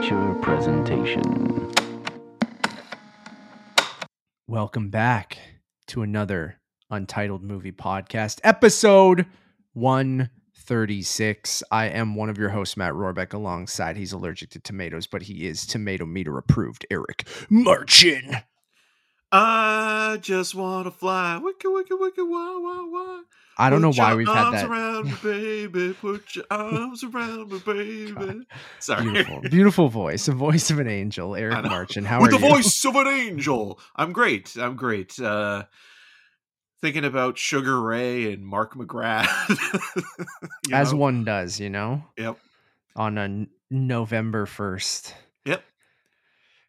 amateur presentation. Welcome back to another Untitled Movie Podcast, episode 136. I am one of your hosts, Matt Rohrbeck, alongside he's allergic to tomatoes, but he is tomato meter approved, Eric Marchin. I just want to fly. Wicka, wicka, wicka, wah, wah, wah. I don't know why we've had that. Put your arms around me, baby. Put your arms around me, baby. Sorry. Beautiful, beautiful voice, a voice of an angel, Eric. Marchin. How With are the voice of an angel. I'm great. I'm great. Uh, thinking about Sugar Ray and Mark McGrath. As know? one does, you know, Yep. on a November 1st.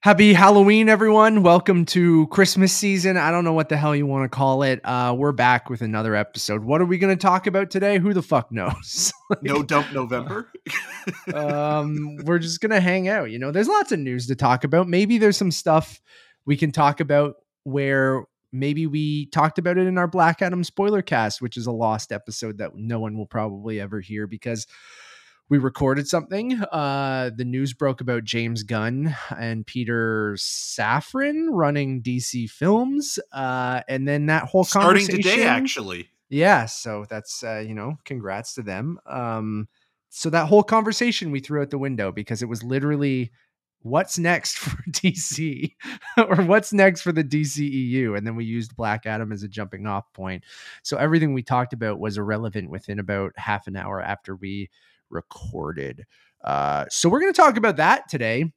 Happy Halloween, everyone. Welcome to Christmas season. I don't know what the hell you want to call it. Uh, we're back with another episode. What are we going to talk about today? Who the fuck knows? No Dump November. um, we're just going to hang out. You know, there's lots of news to talk about. Maybe there's some stuff we can talk about where maybe we talked about it in our Black Adam spoiler cast, which is a lost episode that no one will probably ever hear because we recorded something. Uh, the news broke about James Gunn and Peter Safran running DC Films, uh, and then that whole conversation. Starting today, actually. yeah so that's uh you know congrats to them um so that whole conversation we threw out the window because it was literally what's next for dc or what's next for the dceu and then we used black adam as a jumping off point so everything we talked about was irrelevant within about half an hour after we recorded uh so we're going to talk about that today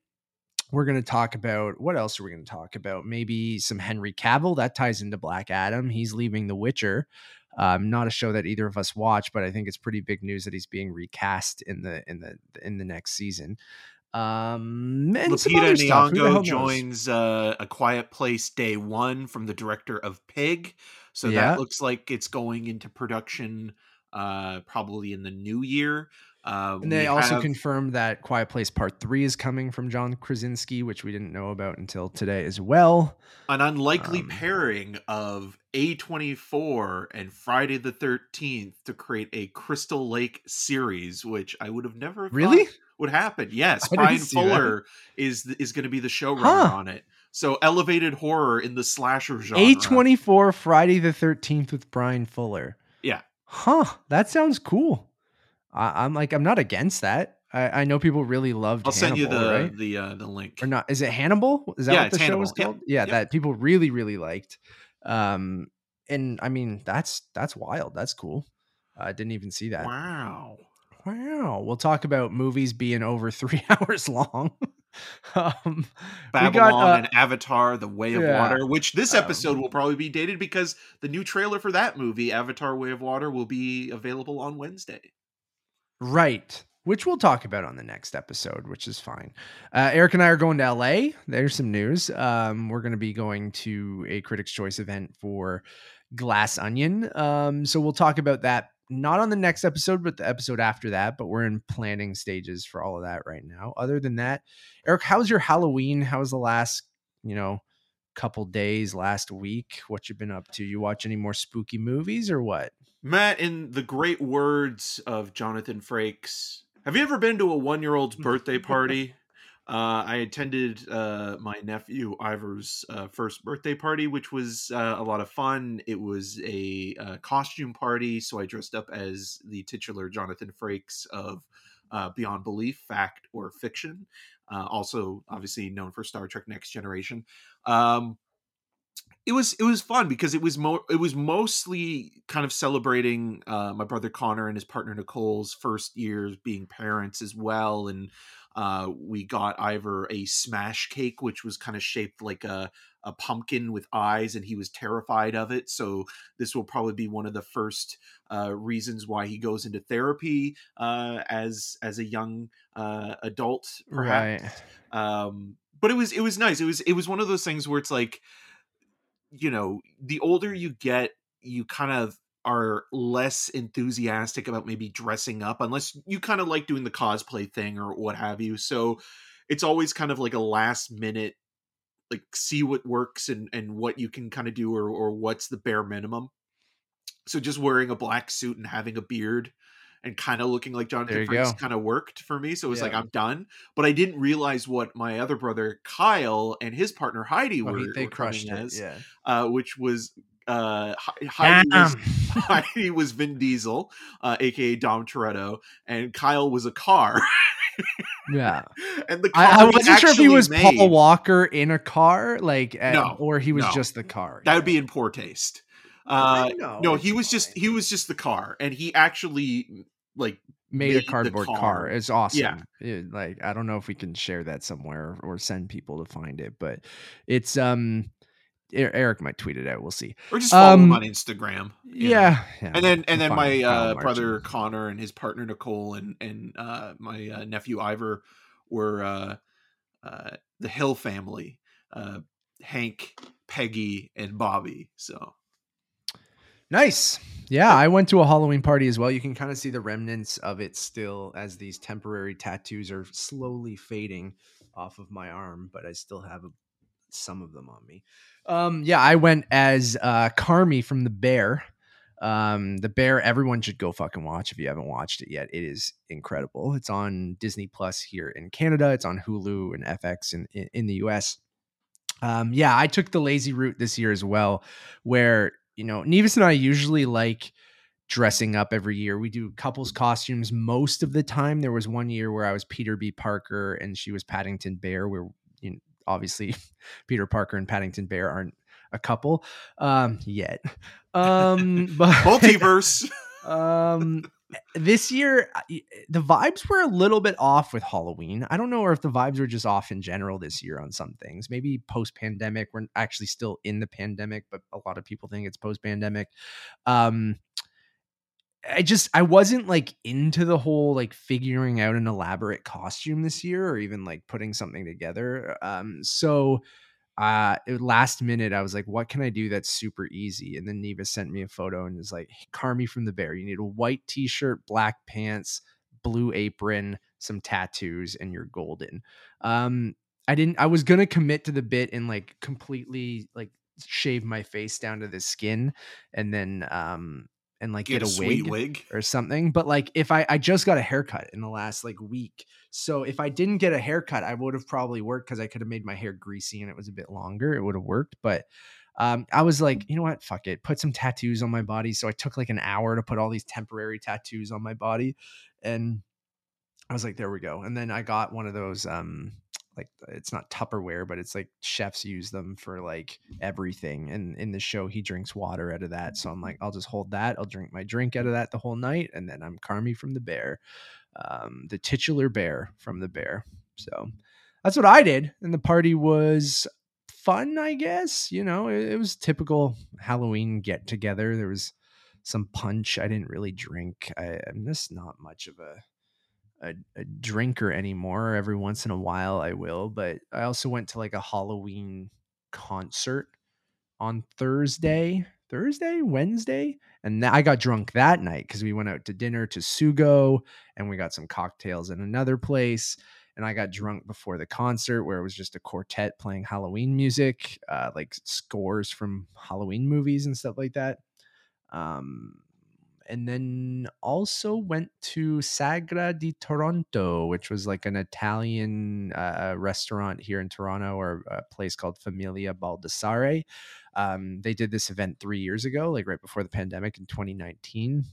we're going to talk about what else are we going to talk about? Maybe some Henry Cavill that ties into Black Adam. He's leaving The Witcher. Um, not a show that either of us watch, but I think it's pretty big news that he's being recast in the in the in the next season. Um, and Lupita stuff. Who the hell Nyong'o joins uh, A Quiet Place Day One from the director of Pig, so Yeah. that looks like it's going into production uh, probably in the new year. Uh, And they also have confirmed that Quiet Place Part Three is coming from John Krasinski, which we didn't know about until today as well. an unlikely um, pairing of A24 and Friday the 13th to create a Crystal Lake series, which I would have never thought Really? would happen. Yes, I Bryan. Fuller is is going to be the showrunner Huh. on it. So elevated horror in the slasher genre. A twenty four Friday the Thirteenth with Bryan Fuller. Yeah. Huh. That sounds cool. I, I'm like I'm not against that. I, I know people really loved. I'll send you Hannibal, the right? the uh, the link. or not. Is it Hannibal? Is that Yeah, what the show was Hannibal. Yep. called? Yeah, Yep. that people really really liked. Um, and I mean that's that's wild. That's cool. I didn't even see that. Wow. Wow. We'll talk about movies being over three hours long. um, Babylon we got, uh, and Avatar: The Way of yeah, Water, which this um, episode will probably be dated because the new trailer for that movie, Avatar: Way of Water, will be available on Wednesday. Right. Which we'll talk about on the next episode, which is fine. Uh, Eric and I are going to LA. There's some news. Um, we're going to be going to a Critics' Choice event for Glass Onion. Um, so we'll talk about that not on the next episode, but the episode after that. But we're in planning stages for all of that right now. Other than that, Eric, how's your Halloween? How was the last, you know, couple days, last week? What you've been up to? You watch any more spooky movies or what? Matt, in the great words of Jonathan Frakes, have you ever been to a one-year-old's birthday party? Uh, I attended uh, my nephew Ivor's uh, first birthday party, which was uh, a lot of fun. It was a uh, costume party, so I dressed up as the titular Jonathan Frakes of uh, Beyond Belief, Fact or Fiction. Uh, also, obviously known for Star Trek: Next Generation. Um, it was it was fun because it was mo- it was mostly kind of celebrating uh, my brother Connor and his partner Nicole's first years being parents as well, and uh, we got Ivor a smash cake, which was kind of shaped like a a pumpkin with eyes, and he was terrified of it. So this will probably be one of the first uh, reasons why he goes into therapy uh, as as a young uh, adult, perhaps Right. um but it was it was nice. It was it was one of those things where it's like you know the older you get you kind of are less enthusiastic about maybe dressing up unless you kind of like doing the cosplay thing or what have you. So it's always kind of like a last minute like see what works and and what you can kind of do or or what's the bare minimum. So just wearing a black suit and having a beard and kind of looking like Jonathan Frakes kind of worked for me. So it was like I'm done. But I didn't realize what my other brother Kyle and his partner Heidi Oh, were, he- they were crushed it. as, Yeah. uh, which was uh, He- Heidi was Heidi was Vin Diesel, uh, aka Dom Toretto, and Kyle was a car. Yeah. and the car I, I wasn't sure if he was Paul Walker in a car, like, uh, No, or he was no. just the car. That would be in poor taste. Uh, no, he was just he was just the car, and he actually like made, made a cardboard car. car. It's awesome. Yeah. It- like I don't know if we can share that somewhere or send people to find it, but it's um Eric might tweet it out. We'll see. or just follow him Um, on Instagram. Yeah, yeah. And then and then my uh, brother Connor and his partner Nicole and and uh, my uh, nephew Ivor were uh, uh, the Hill family, uh, Hank, Peggy, and Bobby. So Nice. Yeah, I went to a Halloween party as well. You can kind of see the remnants of it still as these temporary tattoos are slowly fading off of my arm, but I still have a, some of them on me. Um, yeah, I went as uh, Carmy from The Bear. Um, The Bear, everyone should go fucking watch if you haven't watched it yet. It is incredible. It's on Disney Plus here in Canada. It's on Hulu and FX in in, in the US. Um, yeah, I took the lazy route this year as well, where you know, Nevis and I usually like dressing up every year. We do couples costumes most of the time. There was one year where I was Peter B. Parker and she was Paddington Bear, where you know, obviously Peter Parker and Paddington Bear aren't a couple um yet. Um but multiverse. um this year the vibes were a little bit off with halloween. I don't know if the vibes were just off in general this year on some things. Maybe post pandemic we're actually still in the pandemic but a lot of people think it's post pandemic um i just i wasn't like into the whole like figuring out an elaborate costume this year or even like putting something together um so uh last minute i was like what can i do that's super easy? And then neva sent me a photo and is like hey, carmy from the bear you need a white t-shirt black pants blue apron some tattoos and you're golden. Um i didn't i was gonna commit to the bit and like completely like shave my face down to the skin and then um and like Get get, a a, wig wig. or something. But like if I I just got a haircut in the last like week. So if I didn't get a haircut, I would have probably worked because I could have made my hair greasy and it was a bit longer. It would have worked. But um, I was like, you know what? Fuck it. Put some tattoos on my body. So I took like an hour to put all these temporary tattoos on my body. And I was like, there we go. And then I got one of those um like it's not Tupperware, but it's like chefs use them for like everything. And in the show, he drinks water out of that. So I'm like, I'll just hold that. I'll drink my drink out of that the whole night, and then I'm Carmy from the Bear, um, the titular bear from the Bear. So that's what I did, and the party was fun. I guess you know it, it was typical Halloween get together. There was some punch. I didn't really drink. I, I'm just not much of a a, a drinker anymore. Every once in a while, I will. But I also went to like a Halloween concert on Thursday, Thursday, Wednesday, and th- I got drunk that night because we went out to dinner to Sugo, and we got some cocktails in another place. And I got drunk before the concert where it was just a quartet playing Halloween music, uh, like scores from Halloween movies and stuff like that. Um, and then also went to Sagra di Toronto, which was like an Italian uh, restaurant here in Toronto, or a place called Famiglia Baldassarre. Um, they did this event three years ago, like right before the pandemic in 2019,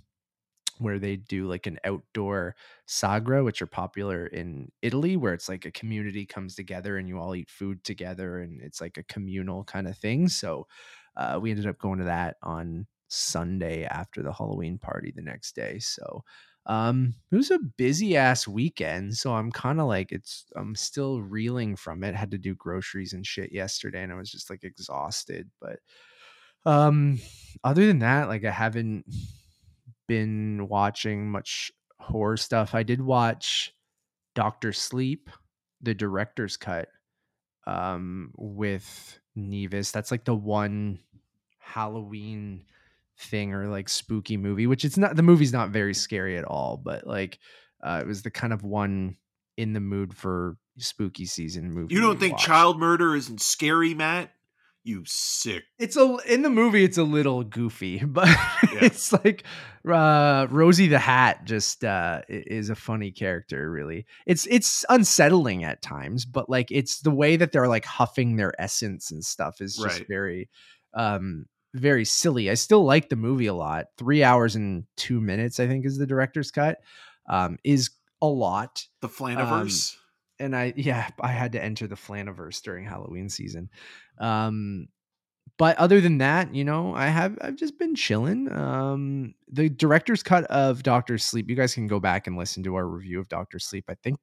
where they do like an outdoor sagra, which are popular in Italy, where it's like a community comes together and you all eat food together, and it's like a communal kind of thing. So uh, we ended up going to that on Sunday after the Halloween party the next day. So um it was a busy ass weekend. So I'm kind of like it's I'm still reeling from it. Had to do groceries and shit yesterday and I was just like exhausted. But um other than that, like I haven't been watching much horror stuff. I did watch Doctor Sleep, the director's cut, um, with Nevis. That's like the one Halloween thing or like spooky movie, which it's not the movie's not very scary at all, but like uh, it was the kind of one in the mood for spooky season movie. You don't think watched. child murder isn't scary, Matt? You sick. It's a in the movie. It's a little goofy, but it's like uh, Rosie the Hat just uh, is a funny character. Really, it's it's unsettling at times, but like it's the way that they're like huffing their essence and stuff is just Right. very, um, very silly. I still like the movie a lot. Three hours and two minutes, I think, is the director's cut. Um, is a lot The Flaniverse. and I yeah, I had to enter the Flaniverse during Halloween season. Um but other than that, you know, I have I've just been chilling. Um the director's cut of Doctor Sleep. You guys can go back and listen to our review of Doctor Sleep. I think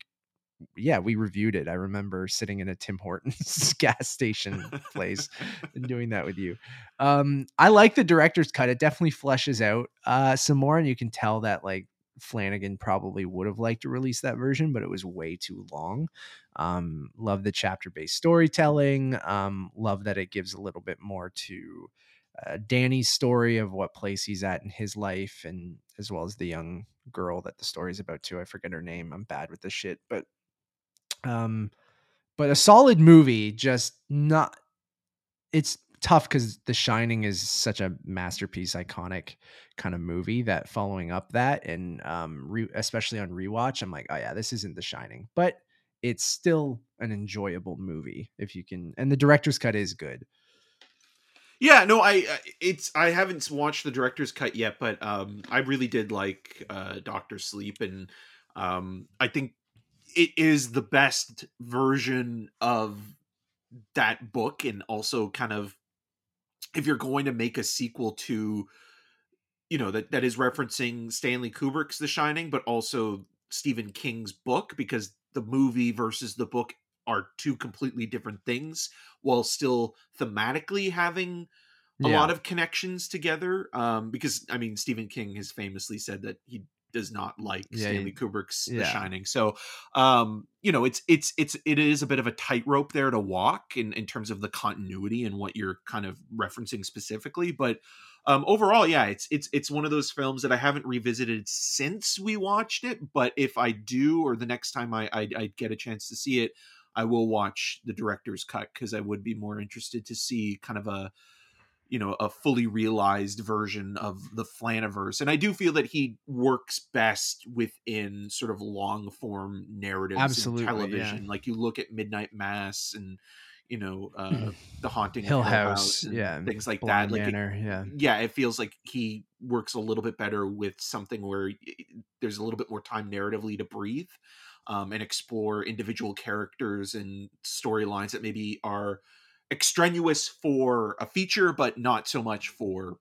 yeah, we reviewed it. I remember sitting in a Tim Hortons gas station place and doing that with you. Um, I like the director's cut. It definitely fleshes out uh, some more, and you can tell that like Flanagan probably would have liked to release that version, but it was way too long. Um, love the chapter based storytelling. Um, love that it gives a little bit more to uh, Danny's story of what place he's at in his life, and as well as the young girl that the story's about too. I forget her name. I'm bad with this shit, but um, but a solid movie. Just not. It's tough because The Shining is such a masterpiece, iconic kind of movie that following up that and um, re- especially on rewatch, I'm like, oh yeah, this isn't The Shining, but it's still an enjoyable movie if you can. And the director's cut is good. Yeah, no, I uh, it's I haven't watched the director's cut yet, but um I really did like uh Doctor Sleep and um I think it is the best version of that book and also kind of if you're going to make a sequel to you know that that is referencing Stanley Kubrick's The Shining but also Stephen King's book because the movie versus the book are two completely different things while still thematically having a Yeah. lot of connections together um because i mean stephen king has famously said that he does not like Yeah, stanley kubrick's the shining. So um you know it's it's it's it is a bit of a tightrope there to walk in in terms of the continuity and what you're kind of referencing specifically but um overall yeah it's it's it's one of those films that i haven't revisited since we watched it but if i do or the next time i i, I get a chance to see it i will watch the director's cut because i would be more interested to see kind of a you know a fully realized version of the flaniverse and i do feel that he works best within sort of long form narratives Absolutely, and yeah. television like you look at midnight mass and you know uh the haunting Hill House, yeah, things like Blind that like it- yeah. yeah it feels like he works a little bit better with something where there's a little bit more time narratively to breathe um, and explore individual characters and storylines that maybe are extraneous for a feature but not so much for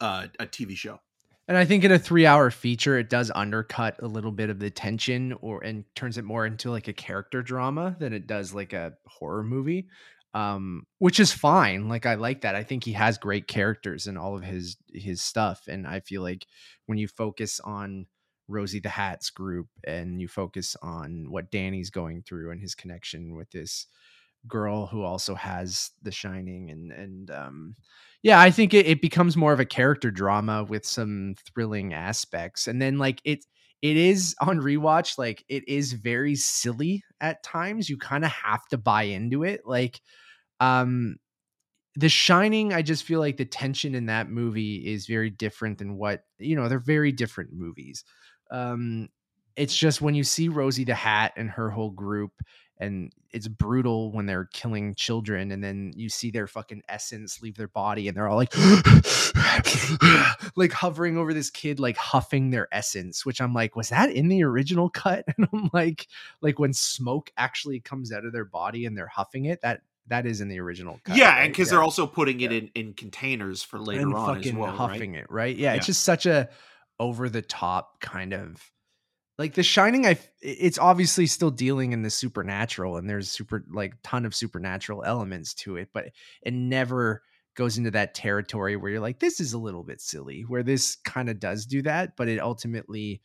uh, a tv show And I think in a three hour feature, it does undercut a little bit of the tension or and turns it more into like a character drama than it does like a horror movie. Um, which is fine. Like I like that. I think he has great characters in all of his his stuff. And I feel like when you focus on Rosie the Hat's group and you focus on what Danny's going through and his connection with this girl who also has the shining and and um yeah i think it, it becomes more of a character drama with some thrilling aspects. And then like it it is on rewatch like it is very silly at times. You kind of have to buy into it. Like um the shining i just feel like the tension in that movie is very different than what you know they're very different movies. Um it's just when you see rosie the hat and her whole group and it's brutal when they're killing children and then you see their fucking essence leave their body and they're all like like hovering over this kid like huffing their essence which i'm like was that in the original cut and i'm like like when smoke actually comes out of their body and they're huffing it that that is in the original cut yeah right? and because Yeah they're also putting it in in containers for later and on as fucking well right? huffing it, right? Yeah, it's just such a over the top kind of like The Shining. i it's obviously still dealing in the supernatural, and there's super like ton of supernatural elements to it, but it never goes into that territory where you're like, this is a little bit silly. Where this kind of does do that, but it ultimately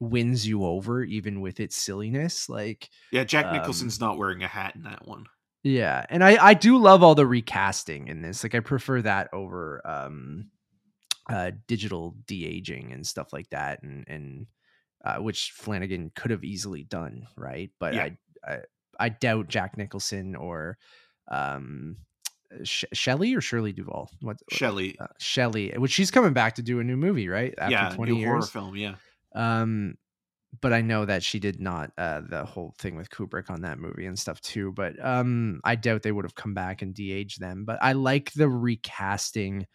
wins you over even with its silliness. Like yeah jack Um, nicholson's not wearing a hat in that one yeah, and I I do love all the recasting in this. Like I prefer that over um uh digital de-aging and stuff like that and and uh which Flanagan could have easily done, right? But Yeah. I I I doubt Jack Nicholson or um Sh- Shelley or Shirley Duvall? What Shelley. uh, Shelley, which she's coming back to do a new movie, right? After yeah, 20 new years. horror film. Yeah. Um, but I know that she did not uh, the whole thing with Kubrick on that movie and stuff too. But um, I doubt they would have come back and de-aged them. But I like the recasting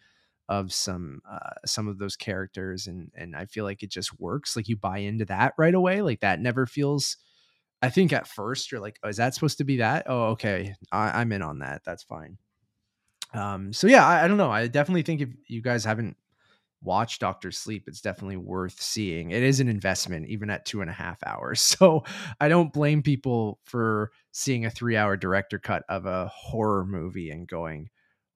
of some uh, some of those characters, and and I feel like it just works. Like you buy into that right away. Like that never feels. I think at first you're like, oh, is that supposed to be that? Oh, okay, I, I'm in on that. That's fine. Um, so yeah, I, I don't know. I definitely think if you guys haven't watch Doctor Sleep, it's definitely worth seeing. It is an investment, even at two and a half hours. So I don't blame people for seeing a three hour director cut of a horror movie and going,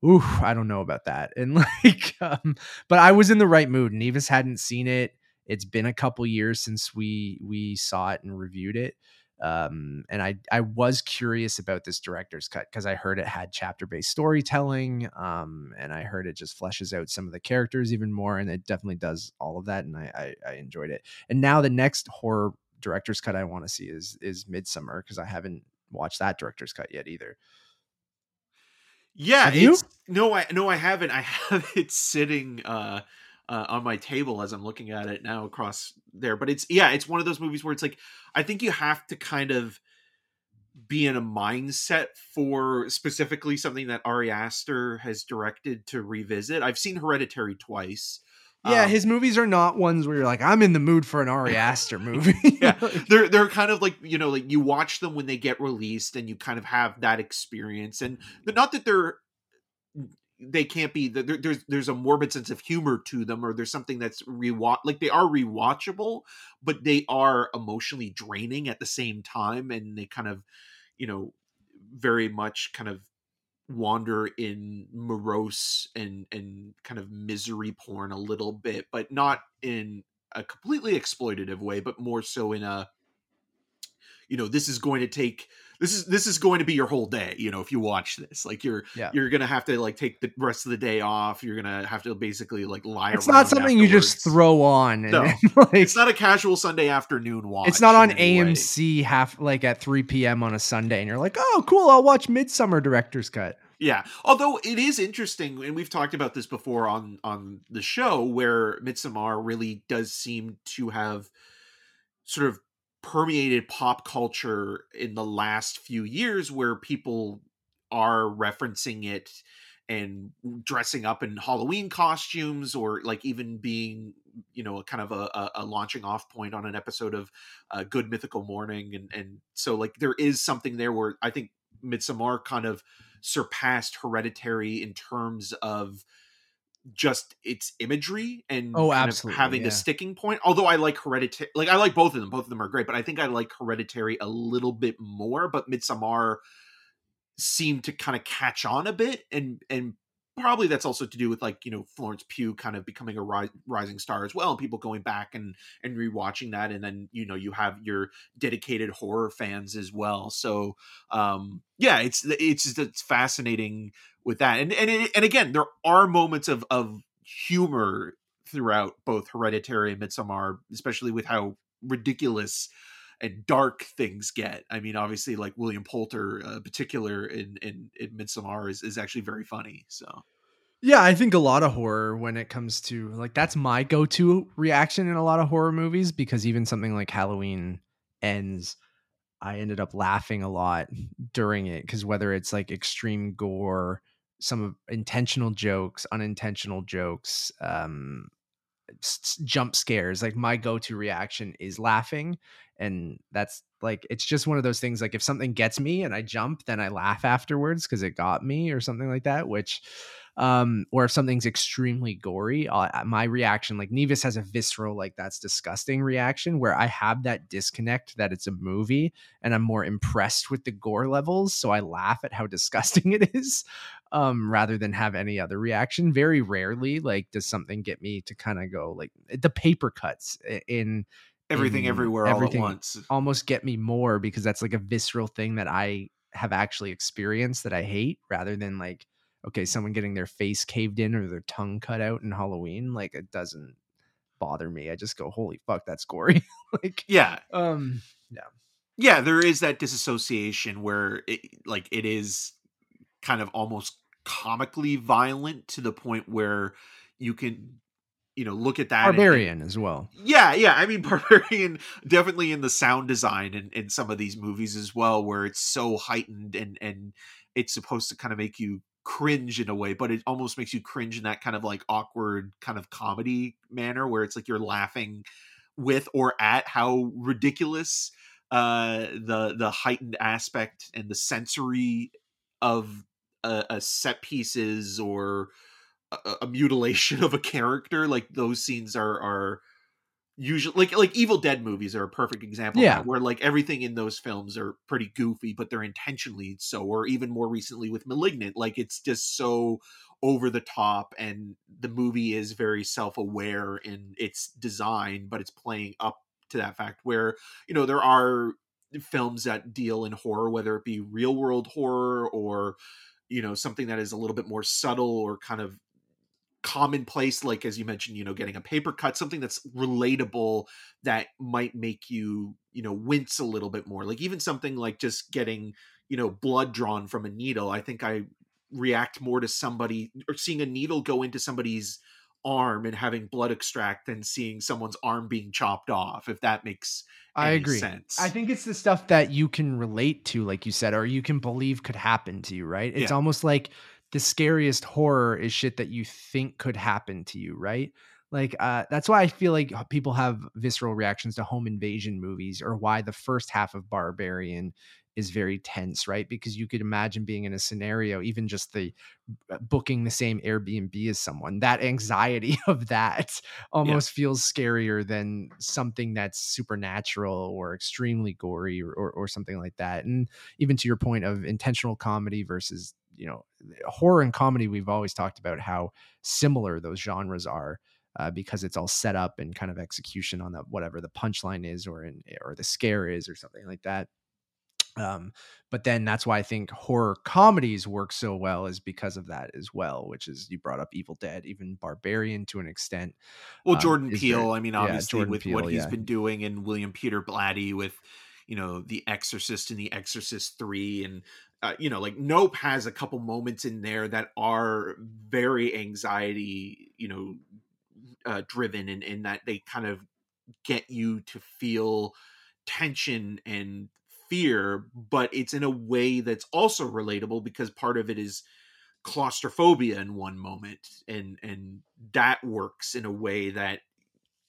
Ooh, I don't know about that. And like, um, but I was in the right mood. Nevis hadn't seen it. It's been a couple years since we we saw it and reviewed it um and i i was curious about this director's cut because i heard it had chapter based storytelling um and i heard it just fleshes out some of the characters even more and it definitely does all of that and i i, I enjoyed it and now the next horror director's cut i want to see is is midsommar because i haven't watched that director's cut yet either Yeah, Have you? no, I no, I haven't. I have it sitting uh, uh, on my table as I'm looking at it now across there. But it's yeah, it's one of those movies where it's like I think you have to kind of be in a mindset for specifically something that Ari Aster has directed to revisit. I've seen Hereditary twice. Yeah Um, his movies are not ones where you're like i'm in the mood for an ari aster movie Yeah. they're they're kind of like you know like you watch them when they get released and you kind of have that experience and not that they're they can't be there's there's a morbid sense of humor to them or there's something that's rewatch like they are rewatchable but they are emotionally draining at the same time and they kind of you know very much kind of wander in morose and and kind of misery porn a little bit but not in a completely exploitative way but more so in a you know this is going to take this is this is going to be your whole day you know if you watch this like you're Yeah. you're gonna have to like take the rest of the day off you're gonna have to basically like lie it's not something you just throw on and No. then, like, it's not a casual sunday afternoon watch it's not on any way. AMC half like at 3 p.m. on a Sunday, and you're like, oh, cool, I'll watch Midsommar Director's Cut. Yeah. Although it is interesting, and we've talked about this before on on the show, where Midsommar really does seem to have sort of permeated pop culture in the last few years, where people are referencing it and dressing up in Halloween costumes, or like even being, you know, a kind of a, a, launching off point on an episode of uh, Good Mythical Morning, and and so like there is something there where I think Midsommar kind of surpassed Hereditary in terms of just its imagery and Oh, absolutely, having yeah. the sticking point. Although I like Hereditary, like I like both of them. Both of them are great, but I think I like Hereditary a little bit more. But Midsommar seemed to kind of catch on a bit, and and probably that's also to do with like you know Florence Pugh kind of becoming a ri- rising star as well, and people going back and and rewatching that, and then you know you have your dedicated horror fans as well. So um yeah, it's it's just it's fascinating with that, and and and again, there are moments of of humor throughout both Hereditary and Midsommar, especially with how ridiculous and dark things get. I mean, obviously, like William Poulter, uh, particular in in in Midsommar, is is actually very funny. So Yeah, I think a lot of horror when it comes to like that's my go-to reaction in a lot of horror movies because even something like Halloween ends I ended up laughing a lot during it cuz whether it's like extreme gore, some of intentional jokes, unintentional jokes, um jump scares, like my go-to reaction is laughing and that's like it's just one of those things like if something gets me and I jump then I laugh afterwards cuz it got me or something like that which um or if something's extremely gory uh, my reaction like nevis has a visceral like that's disgusting reaction where i have that disconnect that it's a movie and i'm more impressed with the gore levels so i laugh at how disgusting it is um rather than have any other reaction very rarely like does something get me to kind of go like the paper cuts in everything, in everywhere, everything all at once. almost get me more because that's like a visceral thing that I have actually experienced that I hate rather than like okay someone getting their face caved in or their tongue cut out in Halloween like it doesn't bother me. I just go holy fuck that's gory. Like Yeah, um yeah, there is that disassociation where it like it is kind of almost comically violent to the point where you can you know look at that barbarian and, as well. Yeah yeah i mean barbarian definitely in the sound design in, in some of these movies as well where it's so heightened and and it's supposed to kind of make you cringe in a way but it almost makes you cringe in that kind of like awkward kind of comedy manner where it's like you're laughing with or at how ridiculous uh the the heightened aspect and the sensory of a, a set pieces or a, a, mutilation of a character like those scenes are are usually like like evil dead movies are a perfect example yeah. where like everything in those films are pretty goofy but they're intentionally so or even more recently with malignant like it's just so over the top and the movie is very self-aware in its design but it's playing up to that fact where you know there are films that deal in horror whether it be real world horror or you know something that is a little bit more subtle or kind of commonplace like as you mentioned you know getting a paper cut something that's relatable that might make you you know wince a little bit more. Like even something like just getting you know blood drawn from a needle i think i react more to somebody or seeing a needle go into somebody's arm and having blood extract than seeing someone's arm being chopped off if that makes I agree. Sense. I think it's the stuff that you can relate to, like you said, or you can believe could happen to you, right? It's Yeah. almost like the scariest horror is shit that you think could happen to you, right? Like uh, that's why I feel like people have visceral reactions to home invasion movies, or why the first half of Barbarian is very tense, right? Because you could imagine being in a scenario, even just the uh, booking the same Airbnb as someone, that anxiety of that almost feels scarier than something that's supernatural or extremely gory or, or, or something like that. And even to your point of intentional comedy versus, you know, horror and comedy, we've always talked about how similar those genres are. Uh, because it's all set up and kind of execution on the whatever the punchline is or in or the scare is or something like that um but then that's why i think horror comedies work so well is because of that as well which is you brought up evil dead even barbarian to an extent well um, jordan is peele very- i mean obviously Jordan with Peele, what he's yeah. been doing and william peter blatty with you know the exorcist and the exorcist 3 and uh, you know like nope has a couple moments in there that are very anxiety you know uh, driven and in that they kind of get you to feel tension and fear but it's in a way that's also relatable because part of it is claustrophobia in one moment and and that works in a way that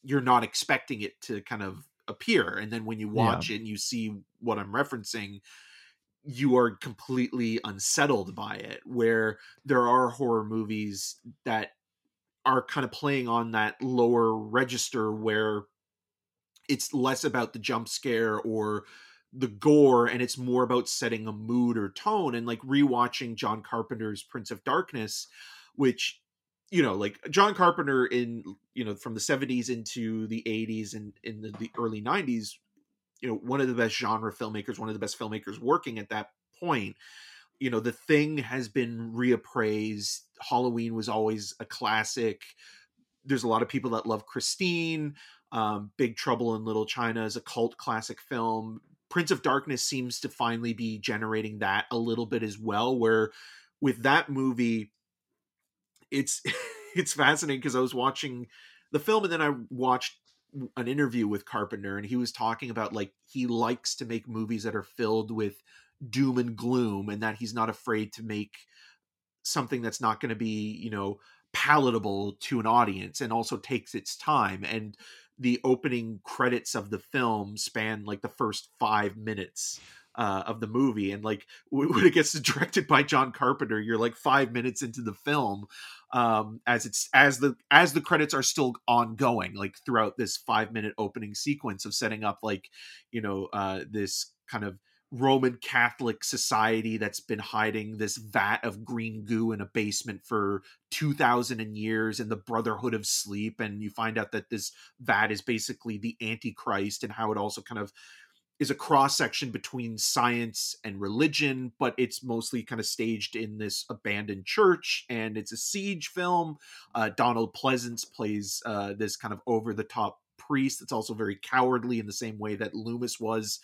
you're not expecting it to kind of appear and then when you watch it and you see what i'm referencing you are completely unsettled by it where there are horror movies that are kind of playing on that lower register where it's less about the jump scare or the gore and it's more about setting a mood or tone and like rewatching John Carpenter's Prince of Darkness which you know like John Carpenter in you know from the 70s into the 80s and in the, the early 90s you know one of the best genre filmmakers one of the best filmmakers working at that point. You know the thing has been reappraised. Halloween was always a classic. There's a lot of people that love christine. Um, big trouble in little china is a cult classic film prince of darkness seems to finally be generating that a little bit as well where with that movie it's it's fascinating because i was watching the film and then i watched an interview with carpenter and he was talking about like he likes to make movies that are filled with doom and gloom and that he's not afraid to make something that's not going to be you know palatable to an audience and also takes its time. And the opening credits of the film span like the first five minutes uh, of the movie and like when it gets directed by john carpenter you're like five minutes into the film um as it's as the as the credits are still ongoing like throughout this five minute opening sequence of setting up like you know uh this kind of Roman Catholic society that's been hiding this vat of green goo in a basement for 2000 years and the Brotherhood of Sleep. And you find out that this vat is basically the Antichrist and how it also kind of is a cross section between science and religion, but it's mostly kind of staged in this abandoned church and it's a siege film. Uh, Donald Pleasence plays uh, this kind of over the top priest that's also very cowardly in the same way that Loomis was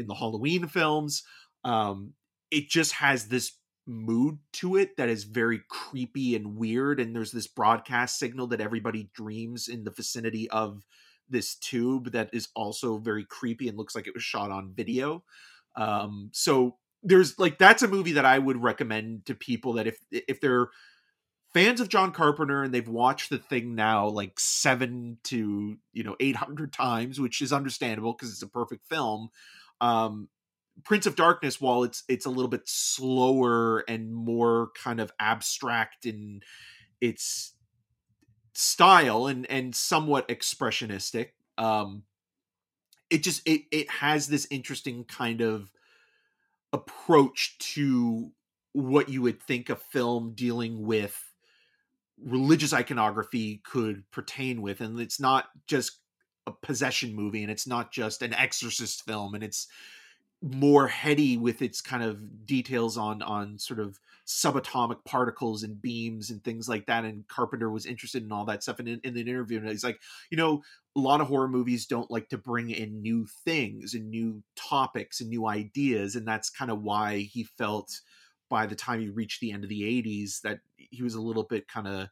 in the Halloween films. Um, it just has this mood to it that is very creepy and weird and there's this broadcast signal that everybody dreams in the vicinity of this tube that is also very creepy and looks like it was shot on video um so there's like that's a movie that i would recommend to people that if if they're fans of john carpenter and they've watched the thing now like seven to you know 800 times which is understandable because it's a perfect film um Prince of Darkness, while it's it's a little bit slower and more kind of abstract in its style and and somewhat expressionistic, um, it just it it has this interesting kind of approach to what you would think a film dealing with religious iconography could pertain with and it's not just a possession movie and it's not just an exorcist film and it's more heady with its kind of details on on sort of subatomic particles and beams and things like that and carpenter was interested in all that stuff and in, in the interview and he's like you know a lot of horror movies don't like to bring in new things and new topics and new ideas and that's kind of why he felt by the time he reached the end of the 80s that he was a little bit kind of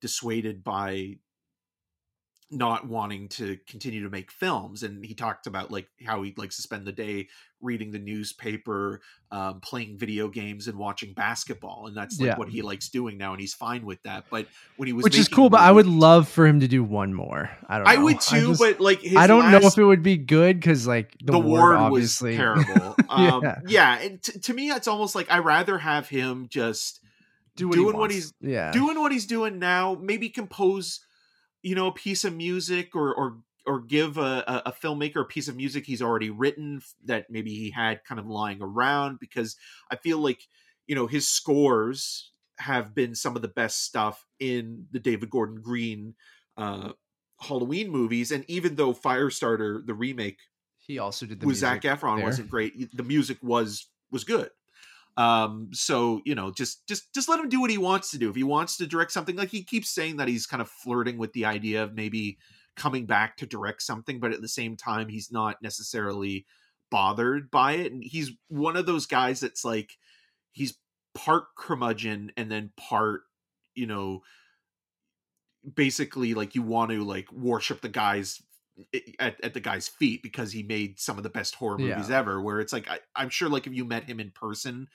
dissuaded by not wanting to continue to make films and he talked about like how he likes to spend the day reading the newspaper um, playing video games and watching basketball and that's like Yeah. what he likes doing now and he's fine with that but when he was Which is cool, but I would love for him to do one more. I don't know. i would too just- but like his I don't know if it would be good because like the, the, Ward, Ward obviously was terrible um, Yeah. yeah, and t- to me it's almost like i'd rather have him just do what doing what he's yeah doing what he's doing now maybe compose you know a piece of music or or or give a, a, filmmaker a piece of music he's already written that maybe he had kind of lying around because i feel like you know his scores have been some of the best stuff in the david gordon green uh halloween movies and even though firestarter the remake he also did the with Zac Efron there. wasn't great. The music was was good. Um, so you know, just just just let him do what he wants to do. If he wants to direct something, like he keeps saying that he's kind of flirting with the idea of maybe coming back to direct something, but at the same time, he's not necessarily bothered by it. And he's one of those guys that's like he's part curmudgeon and then part, you know, basically like you want to like worship the guy's at, at the guy's feet because he made some of the best horror movies Yeah. ever where it's like I, i'm sure like if you met him in person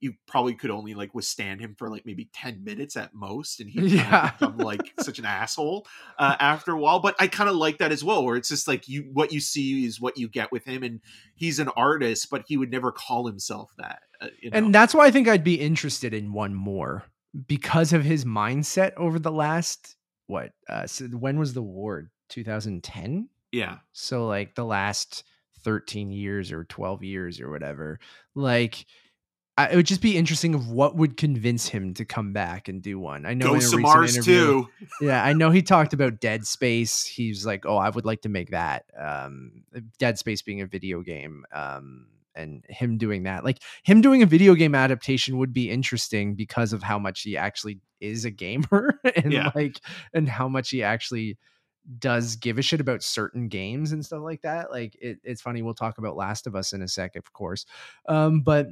you probably could only like withstand him for like maybe 10 minutes at most and he Yeah. become like such an asshole uh, after a while but i kind of like that as well where it's just like you what you see is what you get with him and he's an artist but he would never call himself that uh, you know? and that's why I think I'd be interested in one more because of his mindset over the last what? Uh, so when was the war? 2010. yeah So like the last 13 years or 12 years or whatever. Like I, it would just be interesting of what would convince him to come back and do one. I know in a recent Mars interview- too. Yeah, I know he talked about Dead Space. He's like, "Oh, I would like to make that." Um, Dead Space being a video game, um, and him doing that, like him doing a video game adaptation, would be interesting because of how much he actually is a gamer and Yeah. like, and how much he actually does give a shit about certain games and stuff like that. Like, it, it's funny. We'll talk about Last of Us in a sec, of course, um, but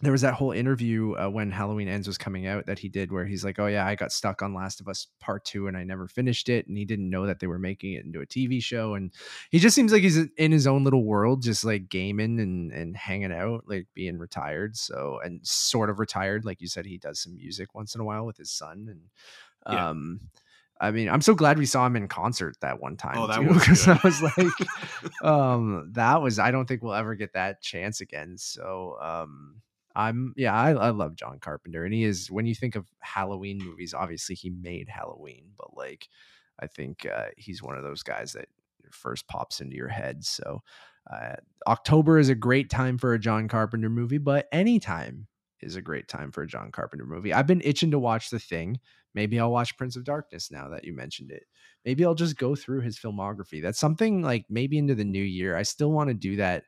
there was that whole interview uh, when Halloween Ends was coming out that he did where he's like, "Oh yeah, I got stuck on Last of Us Part 2 and I never finished it." And he didn't know that they were making it into a TV show and he just seems like he's in his own little world just like gaming and and hanging out, like being retired. So and sort of retired like you said he does some music once in a while with his son and Yeah. I mean, I'm so glad we saw him in concert that one time. Oh, that too, was because. I was like, um, that was. I don't think we'll ever get that chance again. So, um, I'm yeah, I, I love John Carpenter, and he is when you think of Halloween movies, obviously he made Halloween, but like, I think uh, he's one of those guys that first pops into your head. So, uh, October is a great time for a John Carpenter movie, but anytime is a great time for a John Carpenter movie. I've been itching to watch The Thing. Maybe I'll watch Prince of Darkness now that you mentioned it. Maybe I'll just go through his filmography. That's something like maybe into the new year. I still want to do that,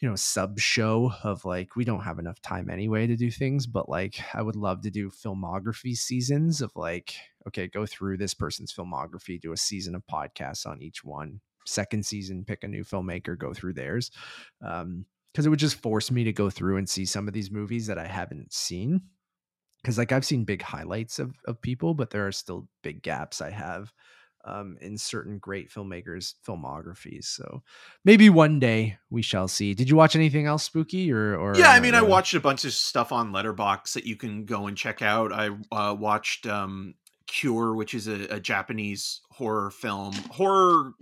you know, sub show of like, we don't have enough time anyway to do things, but like, I would love to do filmography seasons of like, okay, go through this person's filmography, do a season of podcasts on each one. Second season, pick a new filmmaker, go through theirs. Um, because it would just force me to go through and see some of these movies that I haven't seen. Because like I've seen big highlights of of people, but there are still big gaps I have um, in certain great filmmakers' filmographies. So maybe one day we shall see. Did you watch anything else spooky or? or yeah, I mean, I uh, watched a bunch of stuff on Letterboxd that you can go and check out. I uh, watched um, Cure, which is a, a Japanese horror film, horror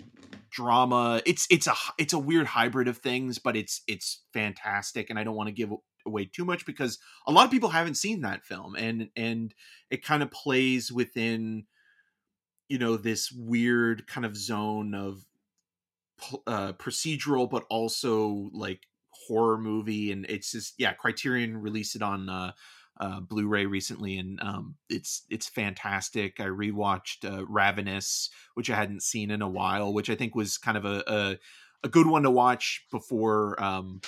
drama. It's it's a it's a weird hybrid of things, but it's it's fantastic. And I don't want to give away too much because a lot of people haven't seen that film, and and it kind of plays within you know this weird kind of zone of uh, procedural, but also like horror movie, and it's just yeah. Criterion released it on uh, uh, Blu-ray recently, and um, it's it's fantastic. I rewatched uh, Ravenous, which I hadn't seen in a while, which I think was kind of a a, a good one to watch before. Um,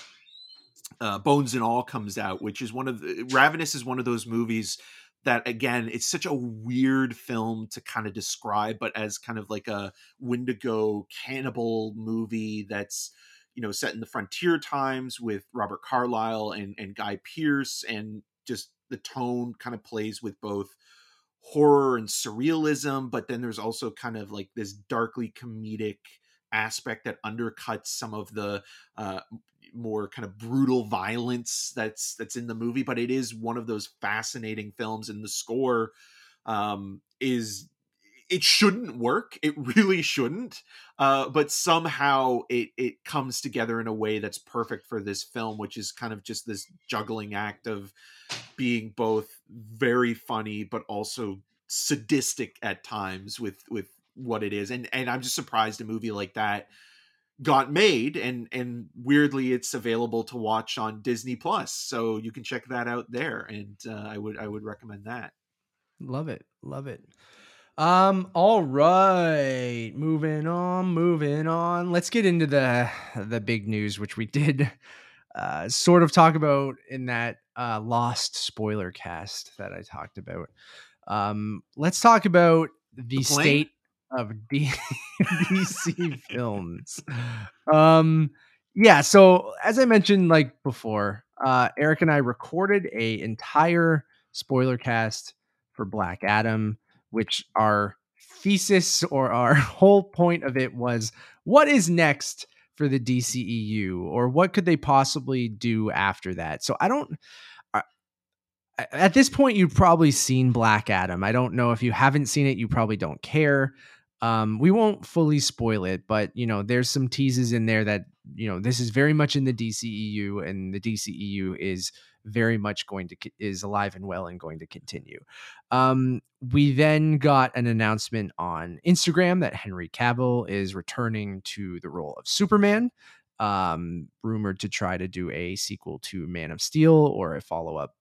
uh, Bones and All comes out, which is one of the Ravenous is one of those movies that again it's such a weird film to kind of describe, but as kind of like a Wendigo cannibal movie that's you know set in the frontier times with Robert Carlyle and and Guy Pearce, and just the tone kind of plays with both horror and surrealism, but then there's also kind of like this darkly comedic aspect that undercuts some of the uh, more kind of brutal violence that's that's in the movie but it is one of those fascinating films and the score um is it shouldn't work it really shouldn't uh but somehow it it comes together in a way that's perfect for this film which is kind of just this juggling act of being both very funny but also sadistic at times with with what it is and and i'm just surprised a movie like that got made and and weirdly it's available to watch on disney plus so you can check that out there and uh, i would i would recommend that Love it. Love it. Um, all right. Moving on, moving on. Let's get into the the big news, which we did uh sort of talk about in that uh lost spoiler cast that I talked about. Um, let's talk about the, The state of D- DC films. Um yeah, so as I mentioned like before, uh Eric and I recorded a entire spoiler cast for Black Adam, which our thesis or our whole point of it was what is next for the DCEU or what could they possibly do after that. So I don't at this point you've probably seen Black Adam. I don't know if you haven't seen it, you probably don't care. Um, we won't fully spoil it, but you know, there's some teases in there that you know this is very much in the DCEU, and the DCEU is very much going to is alive and well and going to continue. Um, we then got an announcement on Instagram that Henry Cavill is returning to the role of Superman. Um, rumored to try to do a sequel to Man of Steel or a follow up,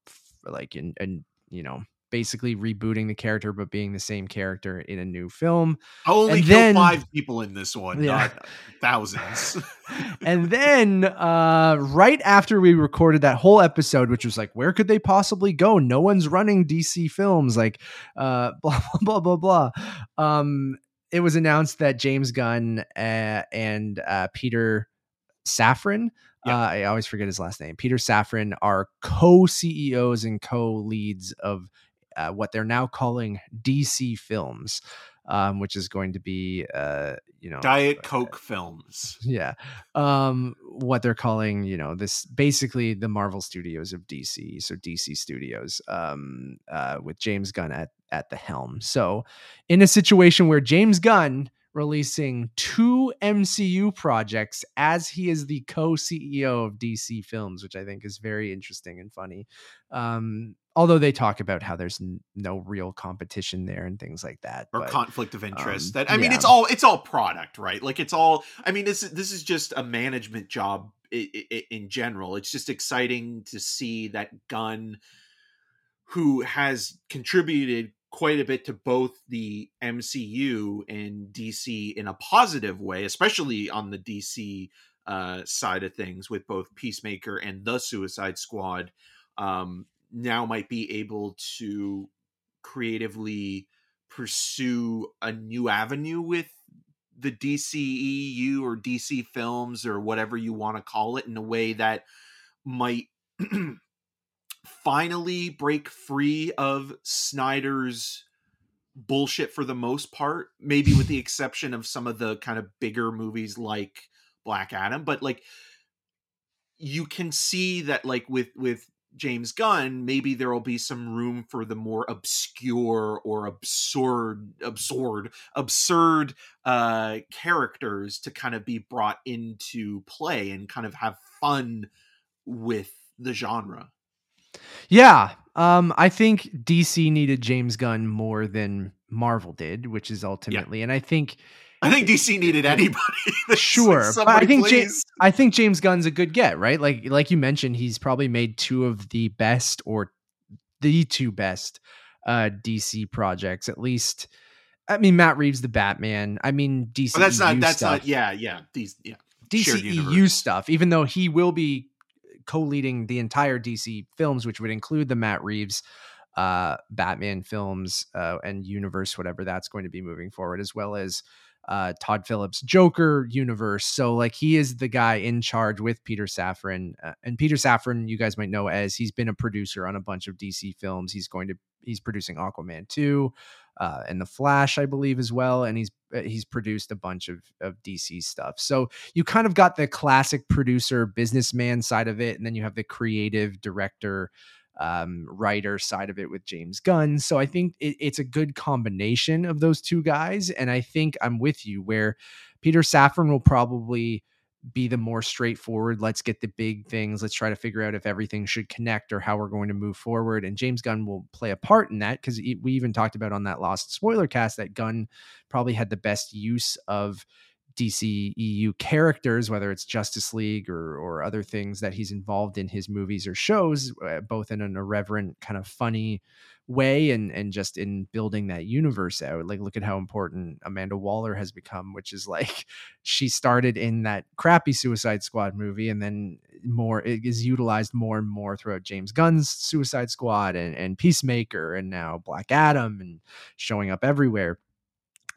like in and you know basically rebooting the character but being the same character in a new film. i'll only And then- five people in this one Yeah. not thousands and then uh right after we recorded that whole episode which was like where could they possibly go no one's running dc films like uh blah blah blah blah blah um it was announced that james gunn uh, and uh peter Safran. Yep. Uh, I always forget his last name. Peter Safran are co-CEOs and co-leads of uh, what they're now calling DC Films, um, which is going to be, uh, you know, diet coke films. yeah um what they're calling you know this basically the marvel studios of dc so dc studios um uh with james gunn at at the helm. So in a situation where james gunn releasing two mcu projects as he is the co-ceo of dc films which i think is very interesting and funny um although they talk about how there's n- no real competition there and things like that or but- conflict of interest um, that i mean it's all it's all product right? Like it's all i mean this is this is just a management job in general. It's just exciting to see that Gunn who has contributed quite a bit to both the mcu and dc in a positive way especially on the dc uh, side of things with both peacemaker and the suicide squad um, now might be able to creatively pursue a new avenue with the DCEU or DC films or whatever you want to call it in a way that might finally break free of Snyder's bullshit for the most part, maybe with the exception of some of the kind of bigger movies like Black Adam, but like you can see that like with with James Gunn, maybe there will be some room for the more obscure or absurd, absurd, absurd uh, characters to kind of be brought into play and kind of have fun with the genre. Yeah, um, I think DC needed James Gunn more than Marvel did, which is ultimately, yeah. and I think I think DC needed anybody. sure, but I think James, I think James Gunn's a good get, right? Like like you mentioned, he's probably made two of the best or the two best uh, DC projects, at least. I mean, Matt Reeves, the Batman. I mean, DC. But that's not. That's stuff. not. Yeah, yeah. These. Yeah. DCEU stuff, even though he will be co-leading the entire DC films, which would include the Matt Reeves uh, Batman films uh, and universe, whatever that's going to be moving forward, as well as uh, Todd Phillips Joker universe. So like he is the guy in charge with Peter Safran, uh, and Peter Safran, you guys might know as he's been a producer on a bunch of DC films. He's going to he's producing Aquaman two, uh, and the Flash, I believe, as well. And he's uh, he's produced a bunch of of DC stuff. So you kind of got the classic producer businessman side of it, and then you have the creative director um, writer side of it with James Gunn. So I think it, it's a good combination of those two guys. And I think I'm with you where Peter Safran will probably be the more straightforward. Let's get the big things. Let's try to figure out if everything should connect or how we're going to move forward. And James Gunn will play a part in that because we even talked about on that Lost spoiler cast that Gunn probably had the best use of DC EU characters, whether it's Justice League or or other things that he's involved in his movies or shows, uh, both in an irreverent, kind of funny way and and just in building that universe out. Like look at how important Amanda Waller has become, which is like she started in that crappy Suicide Squad movie and then more it is utilized more and more throughout James Gunn's Suicide Squad and, and Peacemaker and now Black Adam and showing up everywhere